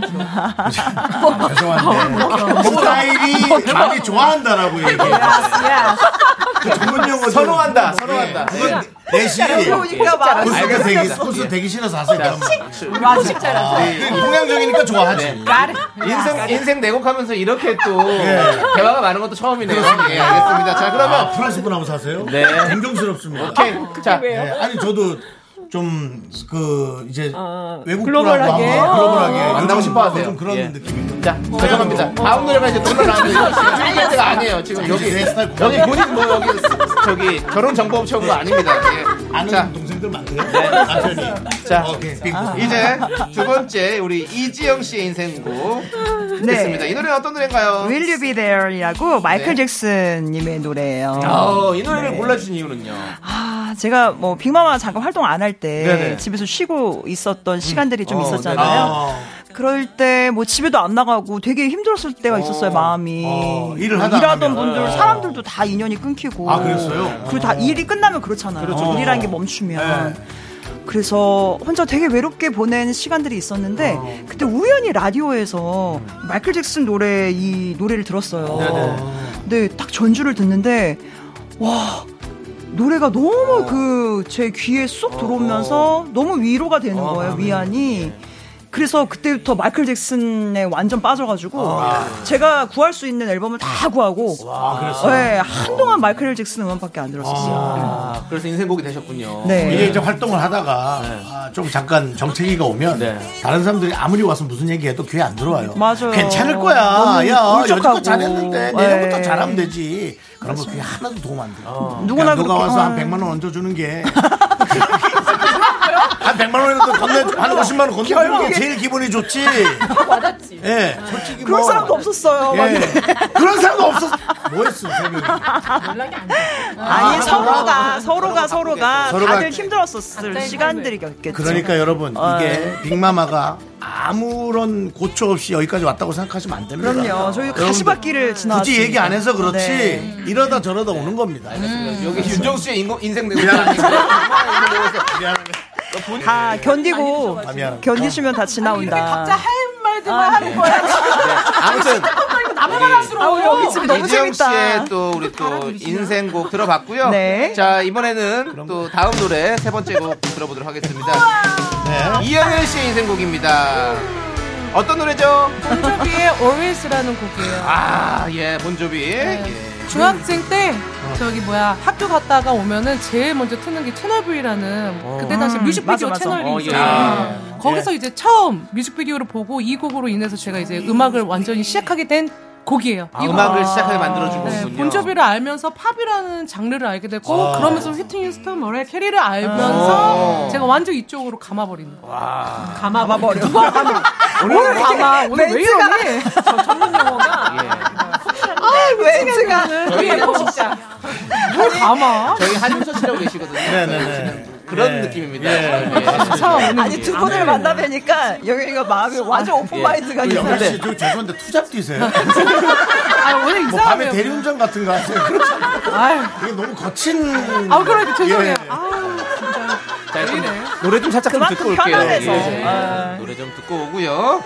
죄송한데 스타일이 많이 좋아한다라고 얘기해요. 그 전문 용어 선호한다, 선호한다. 그건 내시 되기 알겠습니다. 코스 되기 싫어서 하세요. 식자라서. 그 동양적이니까 좋아하지. 인생, 인생 내곡하면서 이렇게 또 예. 대화가 많은 것도 처음이네요. 예, 알겠습니다. 자, 아, 그러면. 프랑스 분하고 사세요? 네. 존경스럽습니다. 오케이. 자, 예, 아니 저도 좀 그 이제 어, 외국 글로벌하게. 한번 글로벌하게 어, 만나고 요즘 싶어 하세요. 좀 그런 예. 느낌이. 자, 죄송합니다. 다음 노래가 이제 또 때가 아니에요. 지금 여기, 내 스타일 여기 본인 뭐 여기 저기 결혼 정보 업체가 아닙니다. 예. 아는 자, 동생들 많대요. 남편이. 자, 오케이. 빙고. 이제 두 번째 우리 이지영 씨의 인생곡 네. 듣습니다. 이 노래는 어떤 노래인가요? Will You Be There이라고 마이클 네. 잭슨님의 노래예요. 어, 이 노래를 골라준 이유는요. 아, 제가 뭐 빅마마 잠깐 활동 안 할 때. 집에서 쉬고 있었던 시간들이 좀 어, 있었잖아요. 아, 그럴 때 뭐 집에도 안 나가고 되게 힘들었을 때가 있었어요, 마음이. 어, 일을 하다 일하던. 분들, 사람들도 다 인연이 끊기고. 아, 그랬어요? 그리고 다 일이 끝나면 그렇잖아요. 그렇죠. 일이라는 게 멈추면. 네. 그래서 혼자 되게 외롭게 보낸 시간들이 있었는데 어. 그때 우연히 라디오에서 마이클 잭슨 노래 이 노래를 들었어요. 근데 딱 전주를 듣는데 와 노래가 너무 그제 귀에 쏙 들어오면서 너무 위로가 되는 거예요 위안이. 그래서 그때부터 마이클 잭슨에 완전 빠져가지고 제가 구할 수 있는 앨범을 다 구하고 네, 한동안 마이클 잭슨 음악밖에 안 들었었어요. 아, 그래서 인생곡이 되셨군요. 네. 이게 이제 활동을 하다가 아, 좀 잠깐 정체기가 오면 네. 다른 사람들이 아무리 와서 무슨 얘기해도 귀에 안 들어와요. 맞아요. 괜찮을 거야. 야. 여지껏 잘했는데 내년부터 네. 잘하면 되지. 그런 거 귀에 하나도 도움 안 돼. 누구나 누가 그렇게- 와서 한 어. 100만 원 얹어주는 게 한 100만 원이라도 건네, 한 50만 원 건네주는 게. 제일 기분이 좋지. 와닿지. 예, 솔직히 그런 뭐. 사람도 없었어요. 예. 그런 사람도 없었. 뭐 했어, 새벽에. 연락이 안 돼. 아니 서로가 서로가 서로가 서로가 다들 힘들었었을 각자의 시간들이 겠죠. 그러니까 여러분, 어. 이게 빅마마가 아무런 고초 없이 여기까지 왔다고 생각하시면 안 됩니다. 그럼요. 저희 가시밭길을 지나. 굳이 얘기 안 해서 그렇지 네. 이러다 저러다 오는 겁니다. 여기 윤정수의 인생 내고 아, 미안합니다. 견디시면 다 지나온다. 각자 할 말들만 하는 거야. 아무튼 나만 할수록 아우, 여기 집이 너무 이지영 재밌다. 씨의 또 우리 또 인생곡 들어봤고요. 네. 자 이번에는 또 다음 노래 세 번째 곡 들어보도록 하겠습니다. 네. 이영현 씨의 인생곡입니다. 어떤 노래죠? 본조비의 Always라는 곡이에요. 아, 예, 본조비. 네. 예. 중학생 때 저기 뭐야 학교 갔다가 오면은 제일 먼저 트는 게 채널 V라는 그때 당시 음, 뮤직비디오 맞아, 맞아. 채널이 어, 예. 있어요. 아, 거기서 이제 처음 뮤직비디오를 보고 이 곡으로 인해서 제가 이제 음악을 완전히 시작하게 된 곡이에요. 아. 음악을 시작하게 만들어준 네, 거군요. 본조비를 알면서 팝이라는 장르를 알게 됐고 아. 그러면서 휘트니 휴스턴, 머라이 캐리를 알면서 아. 제가 완전 이쪽으로 감아버린 거예요. 감아버려. 오늘 감아 오늘 왜 이러니? 저 전문 용어가 예. 멘트가 저희, 뭘 감아? 저희 한윤서 씨라고 계시거든요. 네네네. 그런 예. 느낌입니다. 예. 예. 아니 두 분을 만나 뵈니까 영현이가 마음이 완전 open mind가 그 있어요. 영현 씨, 저 죄송한데 투잡 뛰세요? 아 오늘 뭐 밤에. 대리운전 같은 거 하세요? 아유, 이게 너무 거친. 아 그러니까 죄송해요. 예. 아우 진짜. 자, 좀? 노래 좀 살짝 좀 듣고 올게요. 편안해서. 예. 아. 노래 좀 듣고 오고요.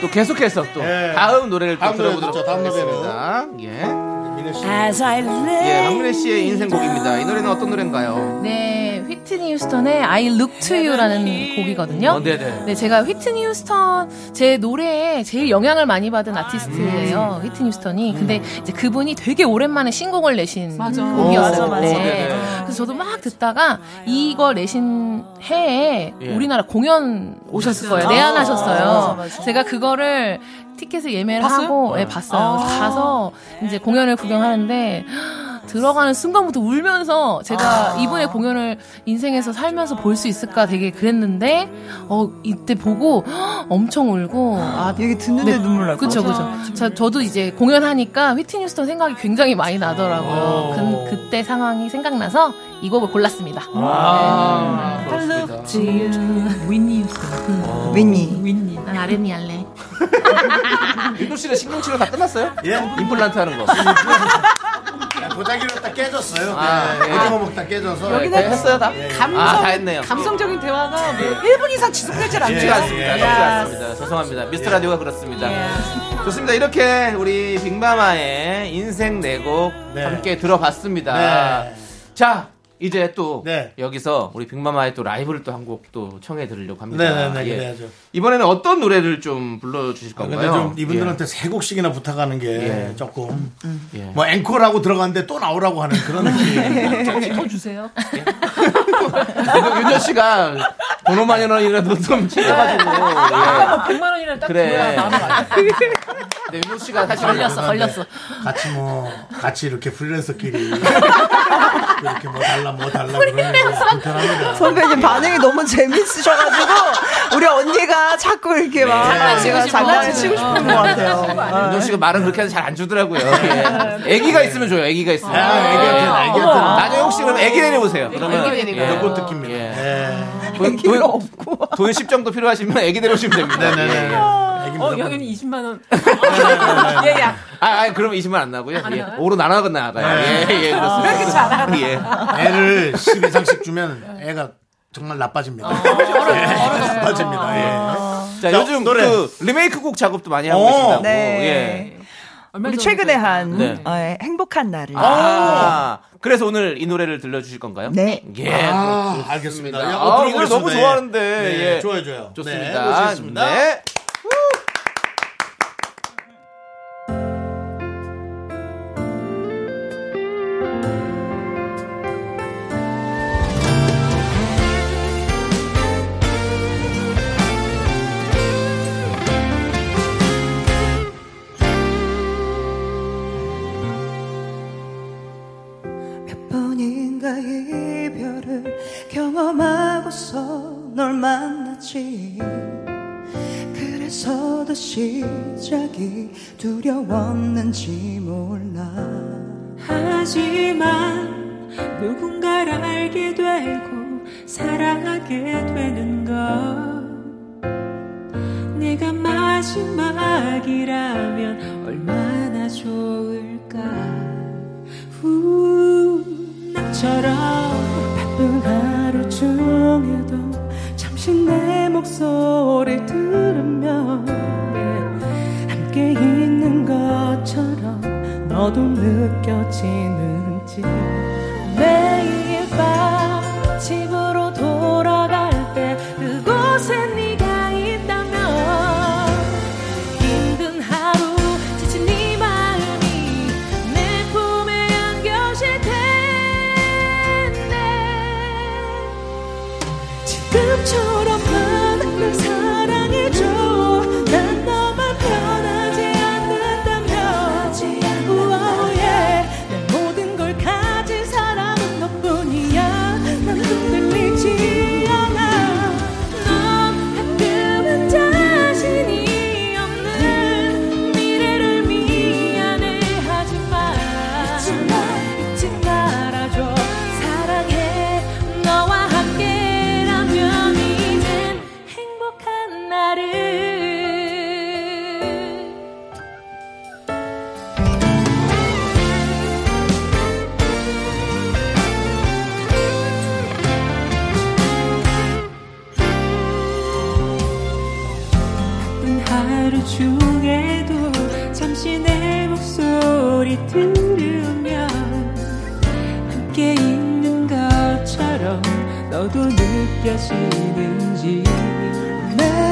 또 계속해서 또 예. 다음 노래를 또 다음 노래 들어보도록 듣죠, 다음 노래는. 하겠습니다. 예. 민혜 씨. 예, 박민혜 씨의 인생곡입니다. 이 노래는 어떤 노래인가요? 네, 휘트니 휴스턴의 I Look to You라는 곡이거든요. 어, 네네. 네, 제가 휘트니 휴스턴 제 노래에 제일 영향을 많이 받은 아티스트예요. 휘트니 휴스턴이. 근데 이제 그분이 되게 오랜만에 신곡을 내신 맞아. 곡이었어요. 맞아, 맞아. 그때. 네네. 그래서 저도 막 듣다가 이걸 내신 해에 예. 우리나라 공연 오셨을 거예요. 내한하셨어요. 제가 그거를 티켓을 예매를 봤어요? 하고 예, 봤어요. 그래서 가서 이제 공연을 구경하는데 들어가는 순간부터 울면서 제가 이분의 공연을 인생에서 살면서 볼 수 있을까 되게 그랬는데 어 이때 보고 엄청 울고 아 얘기 듣는데 눈물 날 것. 그쵸. 그쵸 자, 저도 이제 공연하니까 휘트니 휴스턴 생각이 굉장히 많이 나더라고요 그, 그때 상황이 생각나서 이 곡을 골랐습니다 아, 그렇습니다. 윈니 휴스턴 윈니. 윈니 난 아레니 할래 윤도 씨는 신경치료 다 끝났어요? 예? 임플란트 하는 거. 도자기로 딱 깨졌어요. 아, 네. 예. 오징어 먹다 깨져서. 여기는 했어요 다? 감성, 아, 다 했네요. 감성적인 대화가 뭐 1분 이상 않죠. 쉽지가 않습니다. 쉽지가 않습니다. 죄송합니다. 미스터 라디오가 그렇습니다. 좋습니다. 이렇게 우리 빅마마의 인생 내곡 네. 함께 들어봤습니다. 네. 자, 이제 또 네. 여기서 우리 빅마마의 또 라이브를 또 한 곡 또 청해 들으려고 합니다. 네네네, 예. 그래야죠. 이번에는 어떤 노래를 좀 불러주실 아, 건가요? 근데 좀 이분들한테 세 곡씩이나 부탁하는 게 예. 조금 예. 뭐 앵콜하고 들어갔는데 또 나오라고 하는 그런 느낌. 더 주세요 예. 윤정 씨가 돈 5만 원이라도 좀 챙겨가지고. 예. 100만 원이라도 딱 그래. 네, 윤정 씨가 사실 걸렸어 걸렸어 같이 뭐 같이 이렇게 프리랜서끼리 이렇게 뭐 달라 뭐 달라 그러면 불편합니다. 선배님 반응이 너무 재밌으셔가지고 우리 언니가 자꾸 이렇게 막 장난치고 제가 싶어. 장난치고 싶은 것 같아요. 윤정 씨가 말은 그렇게 해서 잘 안 주더라고요. 예. 애기가 있으면 줘요. 애기가 있으면. 아, 애기한테는, 예. 애기한테는. 나중에 혹시 그럼 애기 데려오세요. 그러면 애기 데리고. 예. 무조건 듣깁니다. 예. 예. 돈, 돈, 돈10 정도 필요하시면 애기 데려오시면 됩니다. 네네네. 예, 예. 애기 어 영현이 20만 원 얘야. 아, 아, 그러면 20만 안 나고요. 예. 나와요? 5로 나눠가 나가요. 예, 예, 그렇습니다. 그렇게 잘하나? 예. 애를 10 이상씩 주면 애가 정말 나빠집니다. 예, 나빠집니다. 예. 자, 자, 요즘 노래. 그 리메이크 곡 작업도 많이 하고 어. 계신다고. 네. 예. 우리 최근에 한 네. 어, 행복한 날을. 아, 그래서 오늘 이 노래를 들려주실 건가요? 네. 예. 아, 알겠습니다. 좋습니다. 야, 아, 노래 너무. 좋아하는데. 네, 예. 좋아요, 좋아요. 좋습니다. 네, 모시겠습니다. 네. 너도 느껴지는지 매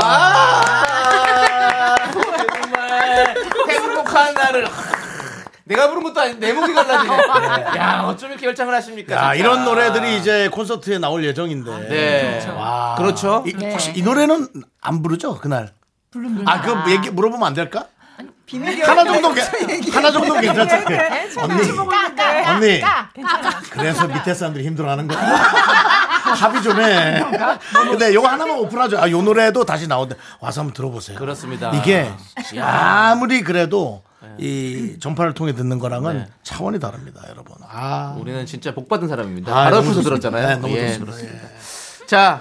아, 정말 행복한 나를. 내가 부른 것도 아닌데 내 목이 갈라지네. 야, 어쩜 이렇게 열창을 하십니까? 야, 진짜. 이런 노래들이 이제 콘서트에 나올 예정인데. 네. 와. 그렇죠. 이, 네. 혹시 이 노래는 안 부르죠, 그날? 부르면 아, 그 얘기 물어보면 안 될까? 비밀이 하나 정도, 괜- 하나 정도 괜찮죠? 언니, 언니. 그래서 밑에 사람들이 힘들어하는 거야. 합의 좀 해. 근데 요거 하나만 오픈하죠. 아, 요 노래도 다시 나오는데 와서 한번 들어보세요. 그렇습니다. 이게 아무리 그래도 이 전파를 통해 듣는 거랑은 네. 차원이 다릅니다, 여러분. 아, 우리는 진짜 복 받은 사람입니다. 아, 바로 좋습니다. 들었잖아요. 네, 너무 예, 좋습니다. 그렇습니다. 자,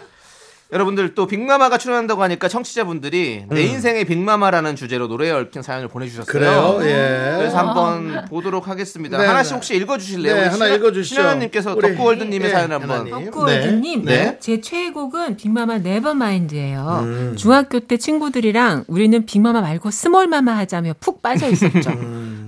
여러분들 또 빅마마가 출연한다고 하니까 청취자분들이 내 인생의 빅마마라는 주제로 노래에 얽힌 사연을 보내주셨어요. 음. 그래요? 예. 그래서 한번 보도록 하겠습니다. 네, 하나씩 네. 혹시 읽어주실래요? 네, 하나 읽어주시죠. 신하님께서 우리- 덕구월드님의 예, 사연 한번. 덕구월드님, 네. 제 최애곡은 빅마마 Never Mind예요. 음. 중학교 때 친구들이랑 우리는 빅마마 말고 스몰마마 하자며 푹 빠져 있었죠.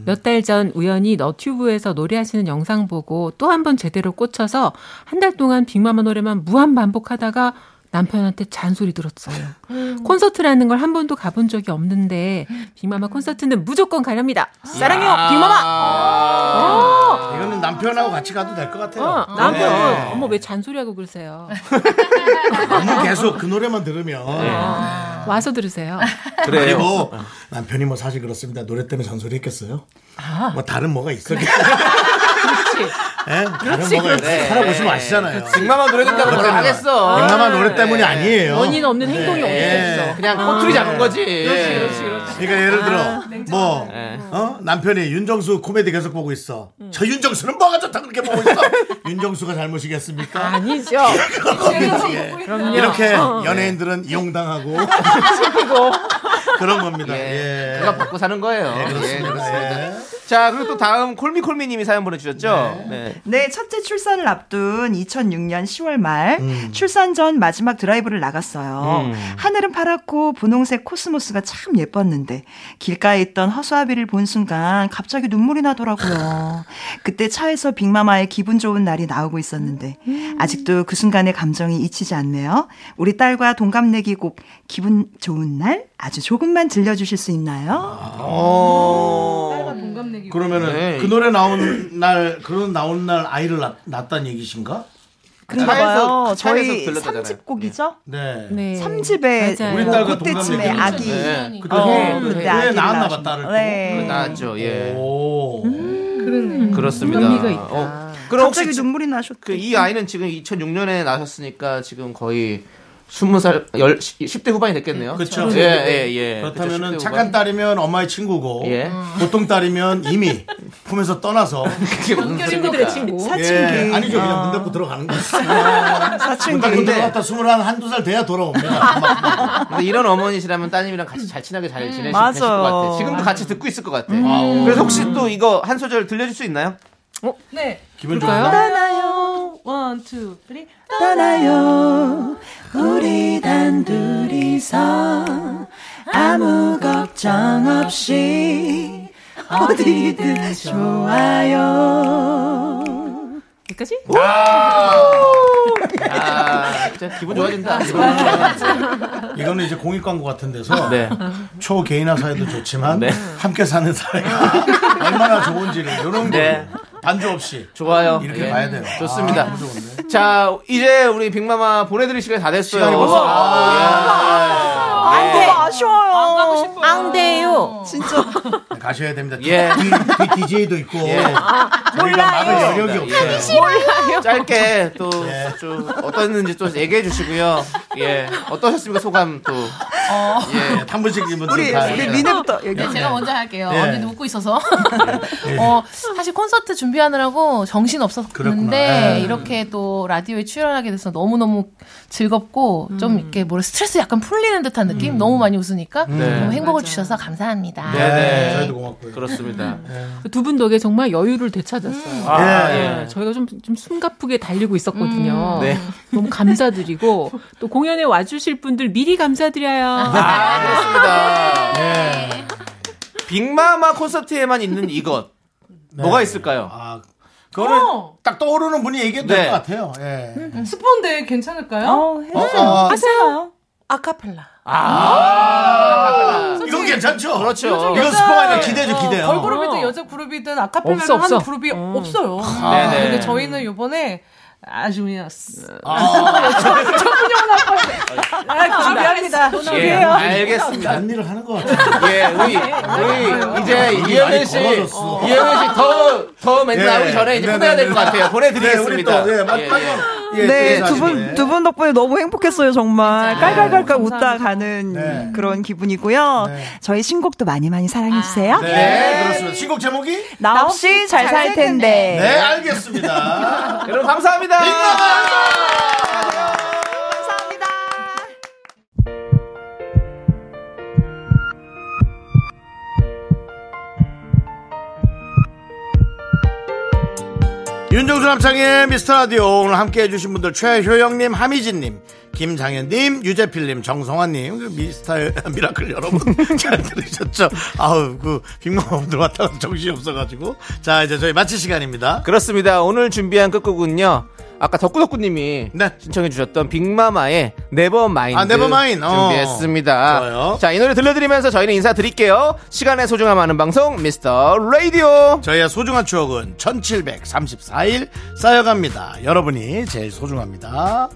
몇달 전 우연히 너튜브에서 노래하시는 영상 보고 또 한 번 제대로 꽂혀서 한 달 동안 빅마마 노래만 무한 반복하다가 남편한테 잔소리 들었어요. 콘서트라는 걸 한 번도 가본 적이 없는데 빅마마 콘서트는 무조건 가렵니다. 사랑해요, 빅마마. 어. 이거는 남편하고 같이 가도 될 것 같아요. 어, 남편은 네. 어머 왜 잔소리하고 그러세요? 너무 계속 그 노래만 들으면 와서 들으세요. 그래요. 그리고 남편이 뭐 사실 그렇습니다. 노래 때문에 잔소리 했겠어요. 뭐 다른 뭐가 있어. 예? 다른 그렇지, 뭐가 그렇지. 있어. 살아보시면 아시잖아요. 빅마마 노래 듣다고 뭐라 하겠어. 빅마마 노래 때문이 아니에요. 원인 없는 행동이 예. 없었어. 그냥 꼬투리 잡은 거지. 그렇지, 그렇지, 그렇지. 그러니까 예를 들어 아, 뭐 어? 남편이 윤정수 코미디 계속 보고 있어. 저 윤정수는 뭐가 좋다 그렇게 보고 있어. 윤정수가 잘못이겠습니까? 아니죠. 예. 그럼요. 이렇게 어. 연예인들은 이용당하고 그런 겁니다. 예. 그가 받고 사는 거예요. 예, 그렇습니다. 예, 그렇습니다. 자, 그리고 또 다음 콜미콜미님이 사연 보내주셨죠? 네. 네, 첫째 출산을 앞둔 2006년 10월 말 음. 출산 전 마지막 드라이브를 나갔어요. 음. 하늘은 파랗고 분홍색 코스모스가 참 예뻤는데 길가에 있던 허수아비를 본 순간 갑자기 눈물이 나더라고요. 그때 차에서 빅마마의 기분 좋은 날이 나오고 있었는데 아직도 그 순간의 감정이 잊히지 않네요. 우리 딸과 동갑내기 곡 기분 좋은 날 아주 조금만 들려주실 수 있나요? 어. 동갑내기. 그러면은 네. 그 노래 나온 날 그런 나온 날 아이를 낳, 낳았다는 얘기신가? 그런가 차에서- 봐요. 차에서 저희 들렸다잖아요. 3집곡이죠? 네. 네. 3집에 맞아요. 우리 딸과 그때쯤에. 아기 네. 그때 어, 네. 그때 아기를 낳았나 봐 딸을 또. 네. 나왔죠. 예. 오. 그러네. 그렇습니다. 의미가 있다. 어, 그럼 갑자기 혹시 눈물이 나셨대. 그이 아이는 지금 2006년에 나셨으니까 지금 거의 20살, 10대 후반이 됐겠네요. 그쵸. 예, 예, 예. 그렇다면은 그쵸, 10대 착한. 딸이면 엄마의 친구고 예. 보통 딸이면 이미 품에서 떠나서 친구들의? 친구. 사춘기. 예, 아니죠 그냥 어. 문 닫고 들어가는 거죠. 사춘기. 문 닫고 들어갔다 스물 한 한두 살 돼야 돌아옵니다. 근데 이런 어머니시라면 따님이랑 같이 잘 친하게 잘 지내실 맞아요. 것 같아. 지금도 같이 듣고 있을 것 같아. 음. 그래서 혹시 또 이거 한 소절 들려줄 수 있나요? 네. 기분? 떠나요. One, two, three. 떠나요. 우리 단둘이서 아무 걱정 없이 어디든 좋아요. 여기까지? 아, 진짜 기분 좋아진다. 이거는 이제 공익 광고 같은 데서 네. 초 개인화 사회도 좋지만 네. 함께 사는 사회가 얼마나 좋은지를 이런 거 네. 반주 없이 좋아요. 이렇게 예. 봐야 돼요. 좋습니다. 아. 자, 이제 우리 빅마마 보내드릴 시간이 다 됐어요. 시간이 벌써- 아, 예. 안 네. 돼, 아쉬워요. 안 가고 싶어요. 안 돼요. 진짜. 가셔야 됩니다. 예. 뒤, 뒤 DJ도 있고 저희가 막을 여력이 예. 없어요. 짧게 또 예. 좀 어떠했는지 또 얘기해 주시고요. 예. 어떠셨습니까? 소감 또. 예. 한 분씩 이분 우리, 우리 미네부터 얘기. 네, 제가 먼저 할게요. 네. 언니도 웃고 있어서. 어, 사실 콘서트 준비하느라고 정신. 없었는데 네. 이렇게 또 라디오에 출연하게 돼서 너무너무 즐겁고 좀 이렇게 뭐라 스트레스 약간 풀리는 듯한 느낌? 너무 많이 웃으니까 네. 너무 행복을 맞아. 주셔서 감사합니다. 네, 네. 저희도 고맙고요. 그렇습니다. 두 분 덕에 정말 여유를 되찾았어요. 아, 예. 네, 저희가 좀, 좀 숨가쁘게 달리고 있었거든요. 네. 너무 감사드리고 또 공연에 와주실 분들 미리 감사드려요. 아, 그렇습니다. 네. 빅마마 콘서트에만 있는 이것. 뭐가 있을까요? 아, 그거는 어. 딱 떠오르는 분이 얘기해도 네. 될것 같아요. 예. 스폰데 괜찮을까요? 어, 해. 어, 어, 하세요. 아카펠라. 아, 이건 괜찮죠? 그렇죠. 이건 스포가 아니라 기대죠, 기대요. 걸그룹이든 여자 그룹이든 아카펠라를 없어, 없어. 하는 그룹이 없어요. 네네. 근데 저희는 이번에 아주 그냥 아, 미안합니다. 예, 알겠습니다. 다른 일을 하는 것 같아요. 예, 우리, 우리, 이제 일이 이영애 많이 씨, 벌어졌어. 이영애 씨 더, 더 멘트 예. 나오기 전에 이제 네, 끝내야 네, 될것 네. 같아요. 보내드리겠습니다. 네, 우리 또, 예, 예, 마지막, 예, 네, 또두 분. 두 분 덕분에 너무 행복했어요, 정말. 깔깔깔깔 웃다 감사합니다. 가는 네. 그런 기분이고요. 네. 저희 신곡도 많이 많이 사랑해주세요. 네, 그렇습니다. 신곡 제목이? 나 없이 잘 살 텐데. 네, 알겠습니다. 여러분, 감사합니다. 감사합니다. 윤정수 남창희의 미스터 라디오. 오늘 함께 해주신 분들 최효영님, 하미진님, 김장현님, 유재필님, 정성환님, 그 미스타일 미라클 여러분 잘 들으셨죠? 아우 그 빅마마분들 왔다 가서 정신이 없어가지고 자 이제 저희 마칠 시간입니다. 그렇습니다. 오늘 준비한 끝곡은요. 아까 덕구덕구님이 신청해주셨던 빅마마의 Never Mind 아, Never Mind. 어. 준비했습니다. 좋아요. 자, 이 노래 들려드리면서 저희는 인사드릴게요. 시간의 소중함 아는 방송 미스터 라디오. 저희의 소중한 추억은 1734일 쌓여갑니다. 여러분이 제일 소중합니다.